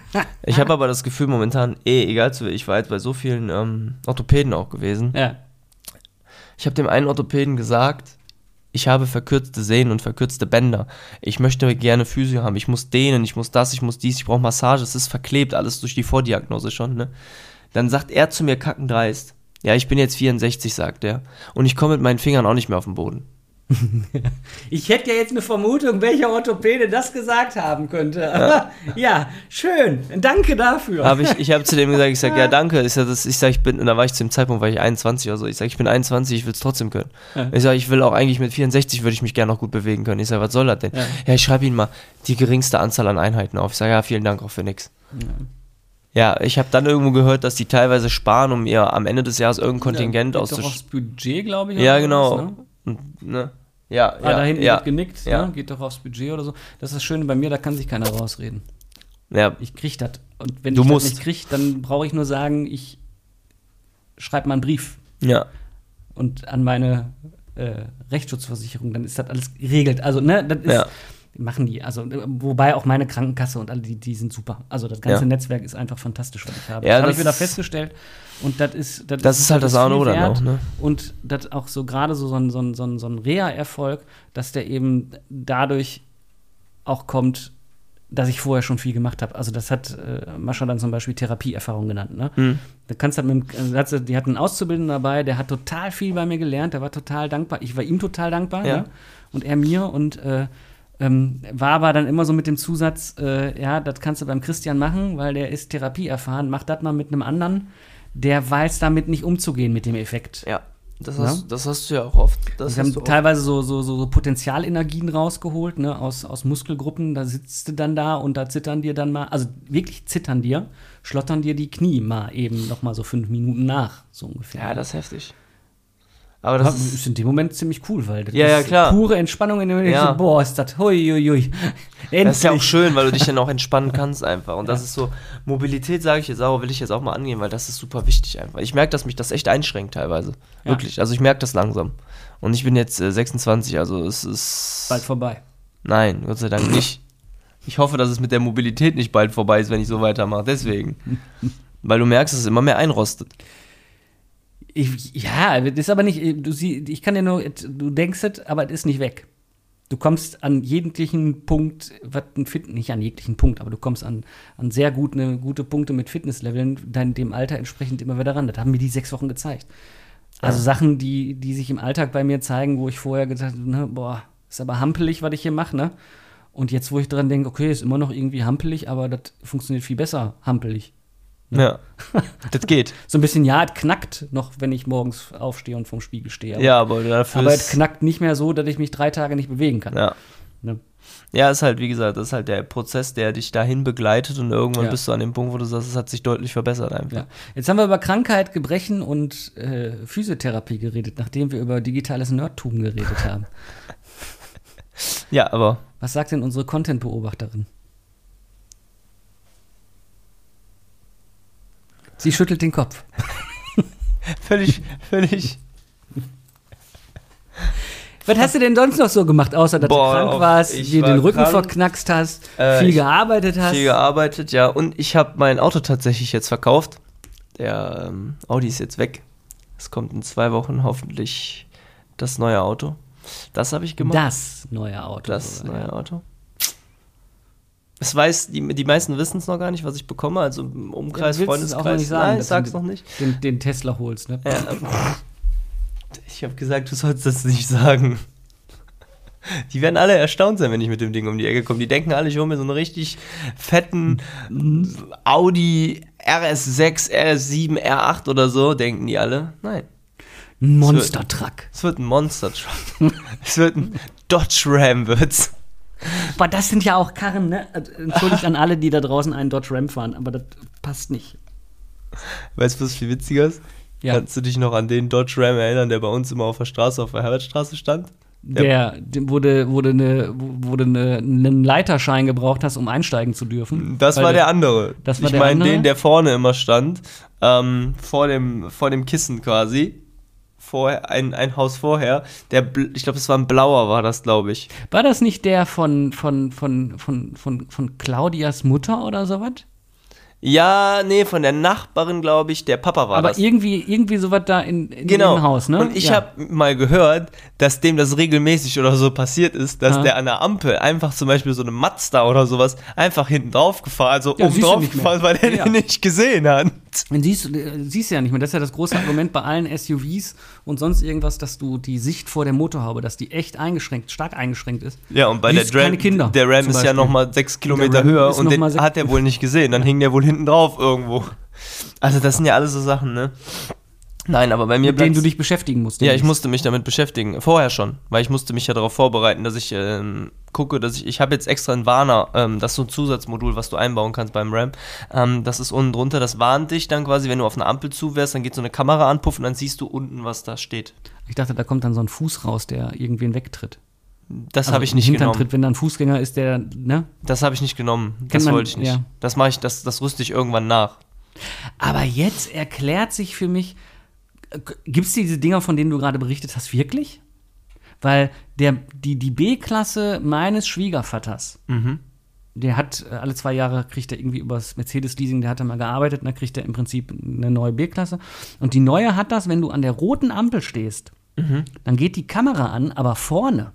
ich habe aber das Gefühl momentan, eh, egal zu ich war jetzt bei so vielen ähm, Orthopäden auch gewesen. Ja. Ich habe dem einen Orthopäden gesagt, ich habe verkürzte Sehnen und verkürzte Bänder. Ich möchte gerne Physio haben. Ich muss dehnen, ich muss das, ich muss dies, ich brauche Massage. Es ist verklebt, alles durch die Vordiagnose schon. Ne? Dann sagt er zu mir kackendreist. Ja, ich bin jetzt 64, sagt er. Und ich komme mit meinen Fingern auch nicht mehr auf den Boden. Ich hätte ja jetzt eine Vermutung, welcher Orthopäde das gesagt haben könnte. Aber ja, schön. Danke dafür. Aber ich, ich habe zu dem gesagt, ich sage, ja, danke. Ich sage, ich, sag, ich bin, und da war ich zu dem Zeitpunkt, war ich 21 oder so. Ich sage, ich bin 21, ich will es trotzdem können. Ich sage, ich will auch eigentlich mit 64 würde ich mich gerne noch gut bewegen können. Ich sage, was soll das denn? Ja. Ja, ich schreibe Ihnen mal die geringste Anzahl an Einheiten auf. Ich sage, ja, vielen Dank auch für nix. Ja, ich habe dann irgendwo gehört, dass die teilweise sparen, um ihr am Ende des Jahres irgendein Kontingent doch aufs auszuschreiben. Budget, glaube ich. Ja, genau. was, ne? Und, ne? Ja, Ah, ja, da hinten ja, wird genickt, ja. ne? geht doch aufs Budget oder so. Das ist das Schöne bei mir, da kann sich keiner rausreden. ja. Ich krieg das. Und wenn Du ich das nicht krieg, dann brauche ich nur sagen, ich schreibe mal einen Brief ja. und an meine äh, Rechtsschutzversicherung, dann ist das alles geregelt. Also, ne, das ist, Ja. Machen die. Also, äh, wobei auch meine Krankenkasse und alle, die, die sind super. Also, das ganze Ja. Netzwerk ist einfach fantastisch, was ich habe. Ja, das habe das ich wieder ist- festgestellt. Und das ist, Das ist halt das A und O dann auch, ne? Und das auch so gerade so, so ein, so ein, so ein, so ein Reha-Erfolg, dass der eben dadurch auch kommt, dass ich vorher schon viel gemacht habe. Also das hat äh, Mascha dann zum Beispiel Therapieerfahrung genannt. Ne? Hm. Da kannst du halt mit, dem- also hat die hat einen Auszubildenden dabei, der hat total viel bei mir gelernt, der war total dankbar. Ich war ihm total dankbar Ja. ne? und er mir und äh, Ähm, war aber dann immer so mit dem Zusatz, äh, ja, das kannst du beim Christian machen, weil der ist Therapie erfahren. Mach das mal mit einem anderen, der weiß damit nicht umzugehen mit dem Effekt. Ja. Das Ja? hast, das hast du ja auch oft. Das Wir haben teilweise so, so, so so Potenzialenergien rausgeholt, ne, aus, aus Muskelgruppen. Da sitzt du dann da und da zittern dir dann mal, also wirklich zittern dir, schlottern dir die Knie mal eben noch mal so fünf Minuten nach, so ungefähr. Ja, das ist heftig. Aber das ist, ist in dem Moment ziemlich cool, weil das Ja, ja, ist klar. pure Entspannung in dem Moment. Ja. So, boah, ist das, hui, hui, hui. Endlich. das ist ja auch schön, weil du dich dann auch entspannen kannst einfach. Und das ist so, Mobilität, sage ich jetzt auch, will ich jetzt auch mal angehen, weil das ist super wichtig einfach. Ich merke, dass mich das echt einschränkt teilweise. Ja. Wirklich. Also ich merke das langsam. Und ich bin jetzt äh, 26, also es ist. Bald vorbei. Nein, Gott sei Dank nicht. Ich hoffe, dass es mit der Mobilität nicht bald vorbei ist, wenn ich so weitermache. Deswegen. Weil du merkst, dass es immer mehr einrostet. Ich, ja, das ist aber nicht, du sie, ich kann dir nur, du denkst es, aber es ist nicht weg. Du kommst an jeglichen Punkt, was ein Fit, nicht an jeglichen Punkt, aber du kommst an, an sehr gut, ne, gute Punkte mit Fitnessleveln, dann dem Alter entsprechend immer wieder ran. Das haben mir die sechs Wochen gezeigt. Also Ja. Sachen, die, die sich im Alltag bei mir zeigen, wo ich vorher gesagt habe, ne, boah, ist aber hampelig, was ich hier mache, ne? Und jetzt, wo ich dran denke, okay, ist immer noch irgendwie hampelig, aber das funktioniert viel besser, hampelig. Ja. das geht. So ein bisschen, ja, es knackt noch, wenn ich morgens aufstehe und vorm Spiegel stehe. Aber, Ja, aber dafür. aber es knackt nicht mehr so, dass ich mich drei Tage nicht bewegen kann. Ja. Ne? Ja, ist halt, wie gesagt, das ist halt der Prozess, der dich dahin begleitet und irgendwann Ja. bist du an dem Punkt, wo du sagst, es hat sich deutlich verbessert einfach. Ja. Jetzt haben wir über Krankheit, Gebrechen und äh, Physiotherapie geredet, nachdem wir über digitales Nerdtum geredet haben. Ja, aber Was sagt denn unsere Content-Beobachterin? Sie schüttelt den Kopf. völlig, völlig. Was hast du denn sonst noch so gemacht, außer dass Boah, du krank warst, ich dir war den Rücken krank. verknackst hast, Äh, viel gearbeitet hast? Viel gearbeitet, ja. Und ich habe mein Auto tatsächlich jetzt verkauft. Der ähm, Audi ist jetzt weg. Es kommt in zwei Wochen hoffentlich das neue Auto. Das habe ich gemacht. Das neue Auto. Das sogar, neue ja. Auto. Es weiß, die, die meisten wissen es noch gar nicht, was ich bekomme. Also im Umkreis, Ja, es Freundeskreis. nicht sagen, Nein, ich sag's noch nicht. Den, den Tesla holst, ne? Ja, ich habe gesagt, du sollst das nicht sagen. Die werden alle erstaunt sein, wenn ich mit dem Ding um die Ecke komme. Die denken alle, ich hole mir so einen richtig fetten Audi RS6, RS7, R8 oder so, denken die alle. Nein, Ein Monster-Truck. es wird ein Monster-Truck. es wird ein Dodge Ram, wird's. Aber das sind ja auch Karren, ne? Also, Entschuldigt an alle, die da draußen einen Dodge Ram fahren, aber das passt nicht. Weißt du, was viel witziger ist? Ja. Kannst du dich noch an den Dodge Ram erinnern, der bei uns immer auf der Straße, auf der Herbertstraße stand? Der, dem wurde, wurde, eine, wurde eine, einen Leiterschein gebraucht hast, um einsteigen zu dürfen. Das war der andere. Das war ich der meine den, der vorne immer stand, ähm, vor, dem, vor dem Kissen quasi. Vorher, ein, ein Haus vorher. Der, ich glaube, es war ein blauer, war das, glaube ich. War das nicht der von, von, von, von, von, von Claudias Mutter oder sowas? Ja, nee, von der Nachbarin, glaube ich, der Papa war Aber das. irgendwie, irgendwie sowas da in, in Genau. dem Haus, ne? Und ich Ja. habe mal gehört, dass dem das regelmäßig oder so passiert ist, dass Ja. der an der Ampel einfach zum Beispiel so eine Mazda oder sowas einfach hinten drauf gefahren, also Ja, oben drauf gefahren, weil der Ja. den nicht gesehen hat. Siehst du äh, siehst du ja nicht mehr. Das ist ja das große Argument bei allen SUVs und sonst irgendwas, dass du die Sicht vor der Motorhaube, dass die echt eingeschränkt, stark eingeschränkt ist. Ja, und bei der Siehst keine Ram, Kinder, der Ram ist ja nochmal sechs Kilometer höher und den hat er wohl nicht gesehen. Dann hing der wohl hinten drauf irgendwo. Also das sind ja alles so Sachen, ne? Nein, aber bei mir Mit denen du dich beschäftigen musst. Ja, ich musste mich damit beschäftigen. Vorher schon, weil ich musste mich ja darauf vorbereiten, dass ich ähm, gucke, dass ich, ich habe jetzt extra einen Warner, ähm, das ist so ein Zusatzmodul, was du einbauen kannst beim RAM. Ähm, das ist unten drunter, das warnt dich dann quasi, wenn du auf eine Ampel zu wärst, dann geht so eine Kamera an, puff, und dann siehst du unten, was da steht. Ich dachte, da kommt dann so ein Fuß raus, der irgendwen wegtritt. Das Also habe ich nicht Hintern genommen. tritt, wenn da ein Fußgänger ist, der, ne? Das habe ich nicht genommen. Das man- wollte ich nicht. ja. Das mache ich, das, das rüste ich irgendwann nach. Aber jetzt erklärt sich für mich, gibt es diese Dinger, von denen du gerade berichtet hast, wirklich? Weil der, die, die B-Klasse meines Schwiegervaters, der hat äh, alle zwei Jahre, kriegt er irgendwie übers Mercedes-Leasing, der hat da mal gearbeitet, und dann kriegt er im Prinzip eine neue B-Klasse. Und die neue hat das, wenn du an der roten Ampel stehst, dann geht die Kamera an, aber vorne.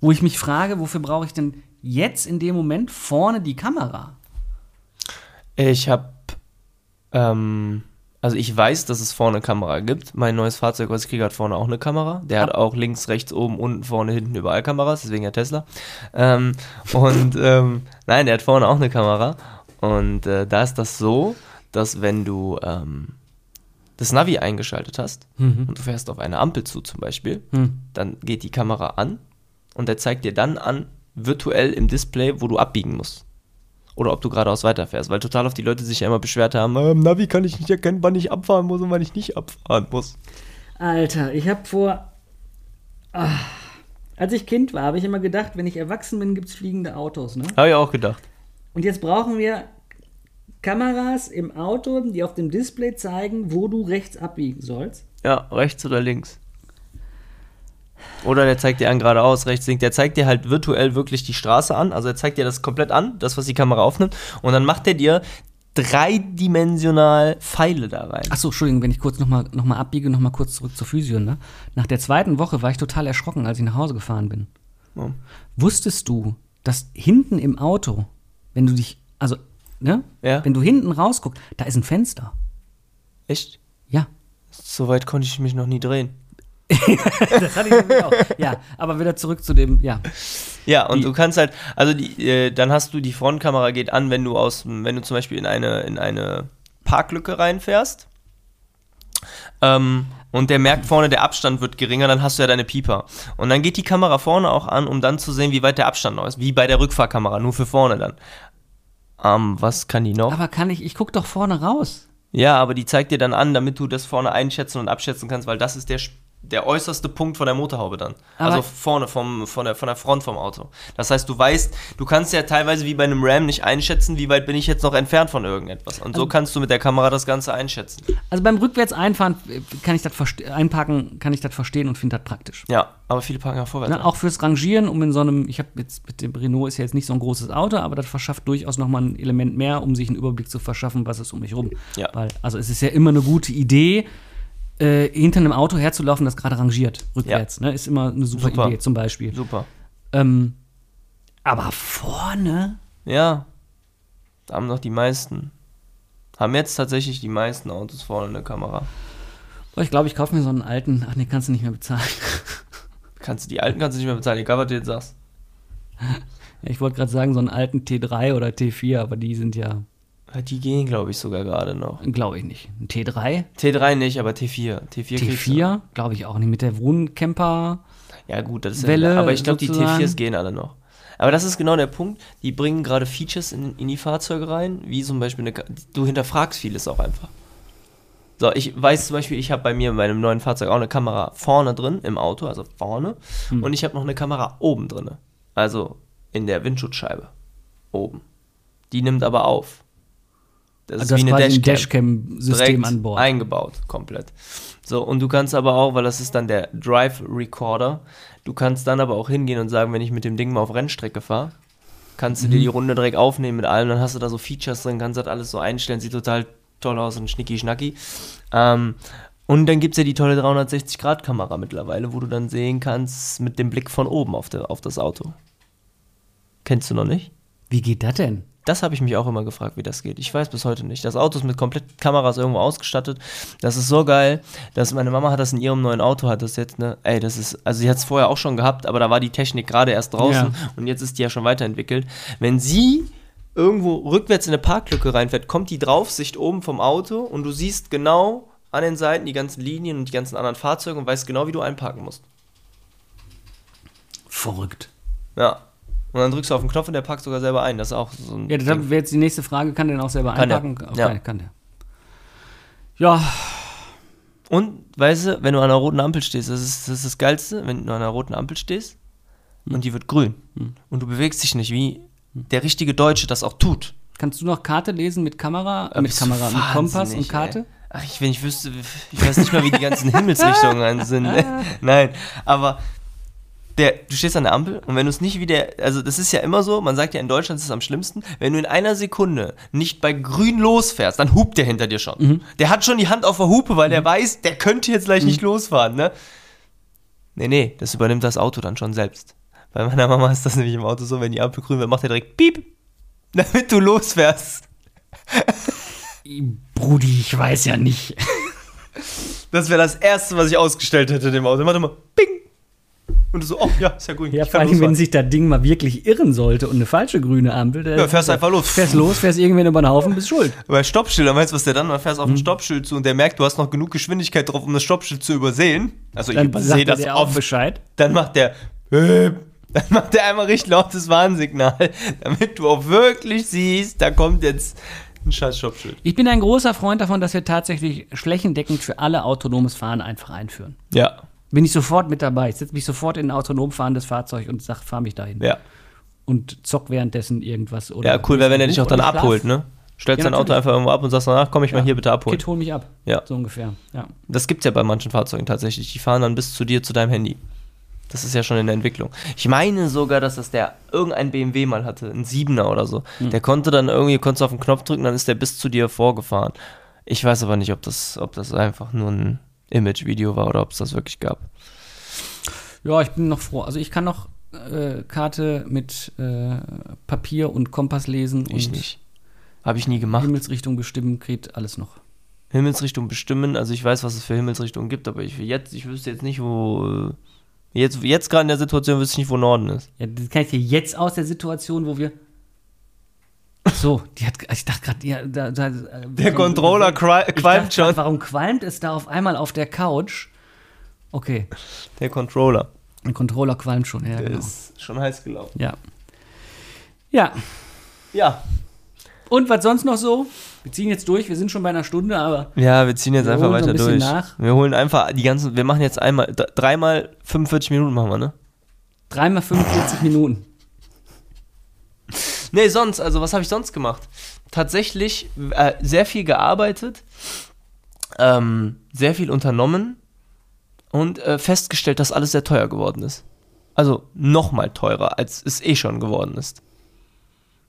Wo ich mich frage, wofür brauche ich denn jetzt in dem Moment vorne die Kamera? Ich habe ähm, Also ich weiß, dass es vorne eine Kamera gibt. Mein neues Fahrzeug, was ich kriege, hat vorne auch eine Kamera. Der hat auch links, rechts, oben, unten, vorne, hinten überall Kameras, deswegen ja Tesla. Ähm, und ähm, nein, der hat vorne auch eine Kamera. Und äh, da ist das so, dass wenn du ähm, das Navi eingeschaltet hast Mhm. und du fährst auf eine Ampel zu zum Beispiel, Hm. dann geht die Kamera an und der zeigt dir dann an, virtuell im Display, wo du abbiegen musst. Oder ob du geradeaus weiterfährst, weil total oft die Leute sich ja immer beschwert haben, äh, im Navi kann ich nicht erkennen, wann ich abfahren muss und wann ich nicht abfahren muss. Alter, ich habe vor. Ah, als ich Kind war, habe ich immer gedacht, wenn ich erwachsen bin, gibt es fliegende Autos. Ne? Habe ich auch gedacht. Und jetzt brauchen wir Kameras im Auto, die auf dem Display zeigen, wo du rechts abbiegen sollst. Ja, rechts oder links. Oder der zeigt dir an geradeaus, rechts, links. Der zeigt dir halt virtuell wirklich die Straße an. Also er zeigt dir das komplett an, das, was die Kamera aufnimmt. Und dann macht er dir dreidimensional Pfeile da rein. Achso, Entschuldigung, wenn ich kurz nochmal noch mal abbiege, nochmal kurz zurück zur Physio. Ne? Nach der zweiten Woche war ich total erschrocken, als ich nach Hause gefahren bin. Ja. Wusstest du, dass hinten im Auto, wenn du dich, also, ne? Ja. Wenn du hinten rausguckst, da ist ein Fenster. Echt? Ja. So weit konnte ich mich noch nie drehen. Das hatte ich nämlich auch. Ja, aber wieder zurück zu dem, ja. Ja, und Die- du kannst halt, also die, äh, dann hast du die Frontkamera geht an, wenn du aus, wenn du zum Beispiel in eine, in eine Parklücke reinfährst. Ähm, und der merkt vorne, der Abstand wird geringer, dann hast du ja deine Pieper. Und dann geht die Kamera vorne auch an, um dann zu sehen, wie weit der Abstand noch ist. Wie bei der Rückfahrkamera, nur für vorne dann. Ähm, was kann die noch? Aber kann ich, ich guck doch vorne raus. Ja, aber die zeigt dir dann an, damit du das vorne einschätzen und abschätzen kannst, weil das ist der, Sp- der äußerste Punkt von der Motorhaube dann. Aber- also vorne vom, von, der, von der Front vom Auto. Das heißt, du weißt, du kannst ja teilweise wie bei einem Ram nicht einschätzen, wie weit bin ich jetzt noch entfernt von irgendetwas. Und Also so kannst du mit der Kamera das Ganze einschätzen. Also beim rückwärts einfahren äh, kann ich das einparken, kann ich das verstehen und finde das praktisch. Ja, aber viele parken ja vorwärts. Ne, auch fürs Rangieren, um in so einem, ich habe jetzt mit dem Renault ist ja jetzt nicht so ein großes Auto, aber das verschafft durchaus nochmal ein Element mehr, um sich einen Überblick zu verschaffen, was ist um mich rum. Ja. Weil, also es ist ja immer eine gute Idee, äh, hinter einem Auto herzulaufen, das gerade rangiert, rückwärts. Ne, ist immer eine super, Super. Idee, zum Beispiel. Super. Ähm, aber vorne, Ja, da haben doch die meisten. Haben jetzt tatsächlich die meisten Autos vorne eine Kamera. oh, ich glaube, ich kaufe mir so einen alten, ach nee, kannst du nicht mehr bezahlen. Kannst du die alten kannst du nicht mehr bezahlen, egal was du jetzt sagst. Ja, ich wollte gerade sagen, so einen alten T3 oder T4, aber die sind ja, Die gehen, glaube ich, sogar gerade noch. glaube ich nicht. Ein T3, T3 nicht, aber T4. T4, kriegst du. T4, glaube ich auch nicht. Mit der Wohncamper. Ja, gut, das ist Welle ja, aber ich glaube, die sozusagen. T4s gehen alle noch. Aber das ist genau der Punkt. Die bringen gerade Features in, in die Fahrzeuge rein, wie zum Beispiel eine. Du hinterfragst vieles auch einfach. So, ich weiß zum Beispiel, ich habe bei mir in meinem neuen Fahrzeug auch eine Kamera vorne drin im Auto, also vorne, Hm. und ich habe noch eine Kamera oben drin, also in der Windschutzscheibe oben. Die nimmt aber auf. Das Also ist quasi ein Dashcam-System an Bord. Eingebaut, komplett. So, und du kannst aber auch, weil das ist dann der Drive Recorder, du kannst dann aber auch hingehen und sagen, wenn ich mit dem Ding mal auf Rennstrecke fahre, kannst du dir die Mhm. Runde direkt aufnehmen mit allem, dann hast du da so Features drin, kannst das alles so einstellen, sieht total toll aus und schnicki-schnacki. Ähm, und dann gibt es ja die tolle 360-Grad-Kamera mittlerweile, wo du dann sehen kannst mit dem Blick von oben auf, der, auf das Auto. Kennst du noch nicht? Wie geht das denn? Das habe ich mich auch immer gefragt, wie das geht. Ich weiß bis heute nicht. Das Auto ist mit komplett Kameras irgendwo ausgestattet. Das ist so geil, dass meine Mama hat das in ihrem neuen Auto, hat das jetzt, ne, ey, das ist, also sie hat es vorher auch schon gehabt, aber da war die Technik gerade erst draußen Ja. und jetzt ist die ja schon weiterentwickelt. Wenn sie irgendwo rückwärts in eine Parklücke reinfährt, kommt die Draufsicht oben vom Auto und du siehst genau an den Seiten die ganzen Linien und die ganzen anderen Fahrzeuge und weißt genau, wie du einparken musst. Verrückt. Ja. Und dann drückst du auf den Knopf und der parkt sogar selber ein. Das ist auch so ein. Ja, das wäre jetzt die nächste Frage. Kann der denn auch selber Kann der. einpacken? Okay, Ja. kann der. Ja, Und, weißt du, wenn du an einer roten Ampel stehst, das ist das, ist das Geilste, wenn du an einer roten Ampel stehst und die wird grün und du bewegst dich nicht, wie der richtige Deutsche das auch tut. kannst du noch Karte lesen mit Kamera, Aber mit Kamera, mit Kompass und Karte? Ey. Ach, ich, wenn ich wüsste, ich weiß nicht mal, wie die ganzen Himmelsrichtungen sind. Nein, aber der, du stehst an der Ampel und wenn du es nicht wieder, also das ist ja immer so, man sagt ja in Deutschland ist es am schlimmsten, wenn du in einer Sekunde nicht bei grün losfährst, dann hupt der hinter dir schon. Mhm. Der hat schon die Hand auf der Hupe, weil der weiß, der könnte jetzt gleich nicht losfahren, ne? Nee, nee, das übernimmt das Auto dann schon selbst. Bei meiner Mama ist das nämlich im Auto so, wenn die Ampel grün wird, macht er direkt Piep, damit du losfährst. Brudi, ich weiß ja nicht. Das wäre das Erste, was ich ausgestellt hätte dem Auto. Warte mal, bing. Und du so, oh ja, ist ja gut. Ja, ich vor allem, wenn sich das Ding mal wirklich irren sollte und eine falsche grüne Ampel, dann Ja, fährst einfach los. fährst los, fährst irgendwen über den Haufen, bist schuld. Bei Stoppschildern, weißt du, was der dann macht? Fährst auf Mhm. ein Stoppschild zu und der merkt, du hast noch genug Geschwindigkeit drauf, um das Stoppschild zu übersehen. Also ich Dann übersehe sagt er das auch oft. Bescheid. Dann macht der, äh, dann macht der einmal richtig lautes Warnsignal, damit du auch wirklich siehst, da kommt jetzt ein scheiß Stoppschild. Ich bin ein großer Freund davon, dass wir tatsächlich flächendeckend für alle autonomes Fahren einfach einführen. Ja, Bin ich sofort mit dabei. Ich setze mich sofort in ein autonom fahrendes Fahrzeug und sag, fahr mich dahin. ja. Und zock währenddessen irgendwas. Oder Ja, cool wäre, wenn er dich auch dann abholt, ne? Stellst Ja, dein Auto einfach irgendwo ab und sagst danach, komm ich mal Ja. hier bitte abholen. Kid, hol mich ab. Ja. So ungefähr. Ja. Das gibt's ja bei manchen Fahrzeugen tatsächlich. Die fahren dann bis zu dir, zu deinem Handy. Das ist ja schon in der Entwicklung. Ich meine sogar, dass das der irgendein BMW mal hatte, ein Siebener oder so. Hm. Der konnte dann irgendwie, konntest du auf den Knopf drücken, dann ist der bis zu dir vorgefahren. Ich weiß aber nicht, ob das, ob das einfach nur ein Image-Video war oder ob es das wirklich gab. ja, ich bin noch froh. Also ich kann noch äh, Karte mit äh, Papier und Kompass lesen Ich und nicht. Habe ich nie gemacht. Himmelsrichtung bestimmen, kriegt alles noch. Himmelsrichtung bestimmen, also ich weiß, was es für Himmelsrichtungen gibt, aber ich jetzt, ich wüsste jetzt nicht, wo. Jetzt, jetzt gerade in der Situation wüsste ich nicht, wo Norden ist. Ja, das kann ich dir jetzt aus der Situation, wo wir. So, die hat. Ich dachte gerade, ja, da, da, Der Controller qualmt dachte schon. Warum qualmt es da auf einmal auf der Couch? Okay, Der Controller. ein Controller qualmt schon, ja. Der Genau. ist schon heiß gelaufen. Ja. Ja. Ja. Und was sonst noch so? Wir ziehen jetzt durch, wir sind schon bei einer Stunde, aber Ja, wir ziehen jetzt Wir einfach weiter ein durch. nach. Wir holen einfach die ganzen, wir machen jetzt einmal, dreimal 45 Minuten machen wir, ne? dreimal 45 Minuten. Nee, sonst, also was habe ich sonst gemacht? Tatsächlich äh, sehr viel gearbeitet, ähm, sehr viel unternommen und äh, festgestellt, dass alles sehr teuer geworden ist. Also nochmal teurer, als es eh schon geworden ist.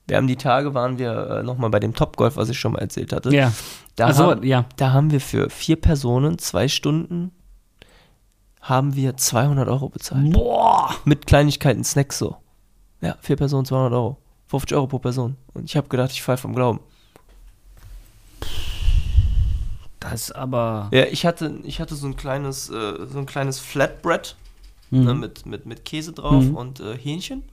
Wir haben die Tage, waren wir äh, nochmal bei dem Topgolf, was ich schon mal erzählt hatte. Ja. Da, Also, haben, ja. da haben wir für vier Personen, zwei Stunden, haben wir 200 Euro bezahlt. Boah! Mit Kleinigkeiten, Snacks so. Ja, vier Personen, 200 Euro. 50 Euro pro Person. Und ich habe gedacht, ich fall vom Glauben. Das aber. Ja, ich hatte, ich hatte so ein kleines, äh, so ein kleines Flatbread Mhm. ne, mit, mit, mit Käse drauf Mhm. und äh, Hähnchen.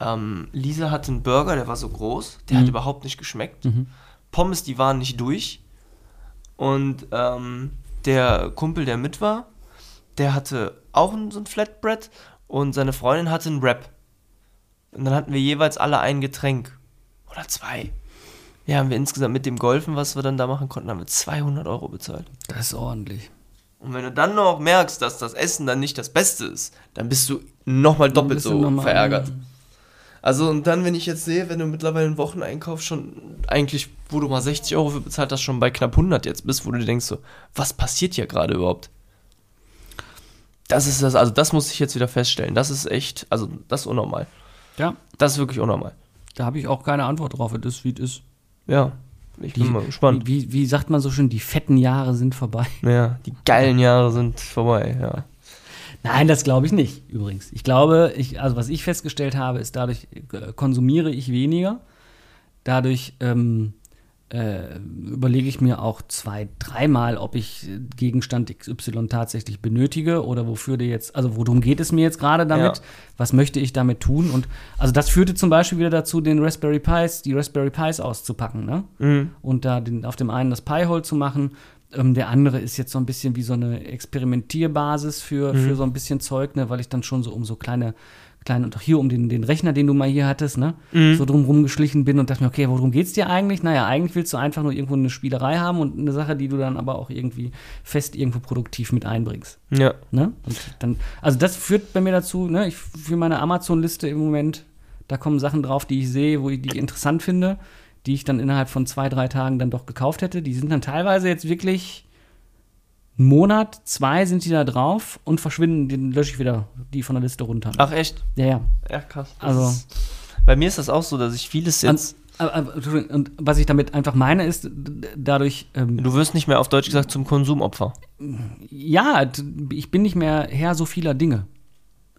Ähm, Lisa hatte einen Burger, der war so groß, der hat Mhm. überhaupt nicht geschmeckt. Mhm. Pommes, die waren nicht durch. Und ähm, der Kumpel, der mit war, der hatte auch ein, so ein Flatbread und seine Freundin hatte einen Wrap. Und dann hatten wir jeweils alle ein Getränk. Oder zwei. Ja, haben wir insgesamt mit dem Golfen, was wir dann da machen konnten, haben wir 200 Euro bezahlt. Das ist ordentlich. Und wenn du dann noch merkst, dass das Essen dann nicht das Beste ist, dann bist du nochmal doppelt so noch mal- verärgert. Also und dann, wenn ich jetzt sehe, wenn du mittlerweile einen Wocheneinkauf schon eigentlich, wo du mal 60 Euro für bezahlt hast, schon bei knapp 100 jetzt bist, wo du dir denkst so, was passiert hier gerade überhaupt? Das ist das, also das muss ich jetzt wieder feststellen. Das ist echt, also das ist unnormal. Ja. Das ist wirklich unnormal. Da habe ich auch keine Antwort drauf. Ist, wie es ist. Ja, ich bin Die- mal gespannt. Wie, wie sagt man so schön, die fetten Jahre sind vorbei. Ja, die geilen Jahre sind vorbei, ja. Nein, das glaube ich nicht, übrigens. Ich glaube, ich, also was ich festgestellt habe, ist, dadurch äh, konsumiere ich weniger. Dadurch ähm, äh, überlege ich mir auch zwei, dreimal, ob ich Gegenstand XY tatsächlich benötige oder wofür der jetzt, also worum geht es mir jetzt gerade damit? Ja. Was möchte ich damit tun? Und also das führte zum Beispiel wieder dazu, den Raspberry Pis, die Raspberry Pis auszupacken, ne? Mhm. und da den, auf dem einen das Pi-Hole zu machen. Ähm, der andere ist jetzt so ein bisschen wie so eine Experimentierbasis für, für so ein bisschen Zeug, ne, weil ich dann schon so um so kleine, kleine und auch hier um den, den Rechner, den du mal hier hattest, ne, so drum rumgeschlichen bin und dachte mir, okay, worum geht's dir eigentlich? Naja, eigentlich willst du einfach nur irgendwo eine Spielerei haben und eine Sache, die du dann aber auch irgendwie fest irgendwo produktiv mit einbringst. Ja. Ne? Und dann, also das führt bei mir dazu, ne, ich für meine Amazon-Liste im Moment, da kommen Sachen drauf, die ich sehe, wo ich die ich interessant finde, die ich dann innerhalb von zwei, drei Tagen dann doch gekauft hätte. Die sind dann teilweise jetzt wirklich einen Monat, zwei sind die da drauf und verschwinden, den lösche ich wieder die von der Liste runter. Ach echt? Ja, ja. Ja, krass. Das Also- ist, bei mir ist das auch so, dass ich vieles jetzt. Aber, aber, Entschuldigung, und was ich damit einfach meine, ist, dadurch, ähm, Du wirst nicht mehr auf Deutsch gesagt zum Konsumopfer. ja, ich bin nicht mehr Herr so vieler Dinge.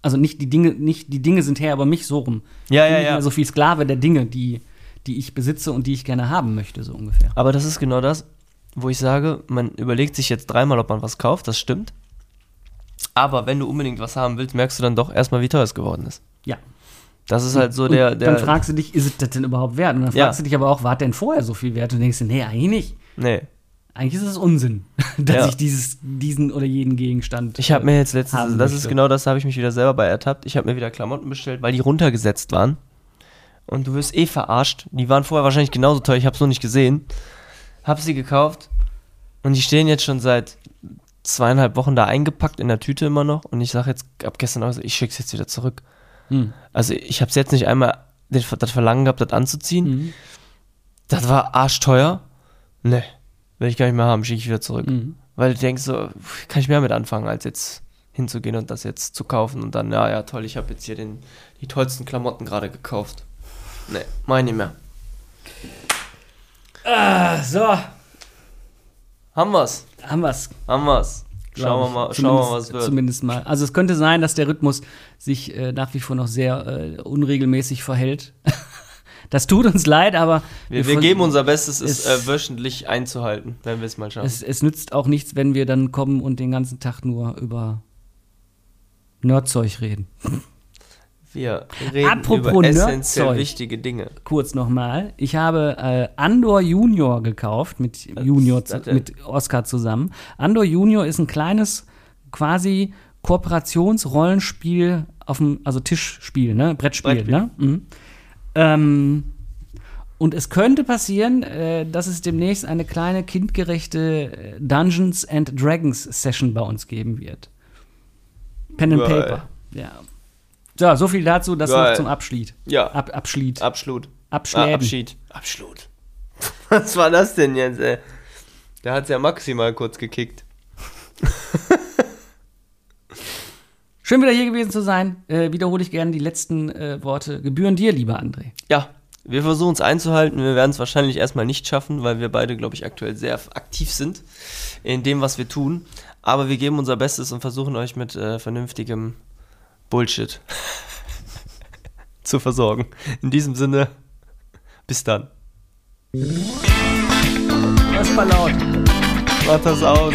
Also nicht die Dinge, nicht die Dinge sind Herr, aber mich so rum. Ja, Ich bin ja, nicht ja. mehr so viel Sklave der Dinge, die, die ich besitze und die ich gerne haben möchte, so ungefähr. Aber das ist genau das, wo ich sage, man überlegt sich jetzt dreimal, ob man was kauft, das stimmt. Aber wenn du unbedingt was haben willst, merkst du dann doch erstmal, wie teuer es geworden ist. Ja. Das ist halt so der, und der. dann fragst du dich, ist es das denn überhaupt wert? Und dann Ja. fragst du dich aber auch, war denn vorher so viel wert? Und denkst du, nee, eigentlich nicht. nee. Eigentlich ist es Unsinn, dass Ja. ich dieses, diesen oder jeden Gegenstand. Ich habe mir jetzt letztens, das ist möchte. genau das, da habe ich mich wieder selber bei ertappt. Ich habe mir wieder Klamotten bestellt, weil die runtergesetzt waren. Und du wirst eh verarscht. Die waren vorher wahrscheinlich genauso teuer, ich habe es noch nicht gesehen. Hab sie gekauft und die stehen jetzt schon seit zweieinhalb Wochen da eingepackt in der Tüte immer noch. Und ich sage jetzt ab gestern auch, so, ich schicke es jetzt wieder zurück. Hm. Also ich habe es jetzt nicht einmal den, das Verlangen gehabt, das anzuziehen. Mhm. Das war arschteuer. Nee, will ich gar nicht mehr haben, schicke ich wieder zurück. Mhm. Weil du denkst so, kann ich mehr mit anfangen, als jetzt hinzugehen und das jetzt zu kaufen und dann, ja, ja, toll, ich habe jetzt hier den, die tollsten Klamotten gerade gekauft. Nee, mach ich nicht mehr. Ah, so, Haben wir's? haben wir's. Haben wir's? Schauen wir mal, schauen wir mal, was wird. Zumindest mal. Also es könnte sein, dass der Rhythmus sich äh, nach wie vor noch sehr äh, unregelmäßig verhält. das tut uns leid, aber Wir, wir vers- geben unser Bestes, es es- äh, wöchentlich einzuhalten, wenn wir es mal schaffen. es, es nützt auch nichts, wenn wir dann kommen und den ganzen Tag nur über Nerdzeug reden. wir reden Apropos über essentiell Nerdzeug. wichtige Dinge. Kurz nochmal. Ich habe äh, Andor Junior gekauft, mit Junior, zu, mit Oscar zusammen. Andor Junior ist ein kleines, quasi Kooperationsrollenspiel auf dem, also Tischspiel, ne? Brettspiel, Brettspiel. ne? Mhm. Ähm, und es könnte passieren, äh, dass es demnächst eine kleine kindgerechte äh, Dungeons and Dragons Session bei uns geben wird. Pen and. Paper. Ja. So, so viel dazu, das Geil. noch zum Abschied. Ja, Ab, Abschied. Abschlut. Abschläden. Ah, Abschied. Abschlut. Was war das denn jetzt, ey? Da hat's ja maximal kurz gekickt. Schön wieder hier gewesen zu sein. Äh, wiederhole ich gerne die letzten äh, Worte. Gebühren dir, lieber André. Ja, wir versuchen es einzuhalten. Wir werden es wahrscheinlich erstmal nicht schaffen, weil wir beide, glaube ich, aktuell sehr aktiv sind in dem, was wir tun. Aber wir geben unser Bestes und versuchen euch mit äh, vernünftigem Bullshit zu versorgen. In diesem Sinne, bis dann. War laut. Macht das aus.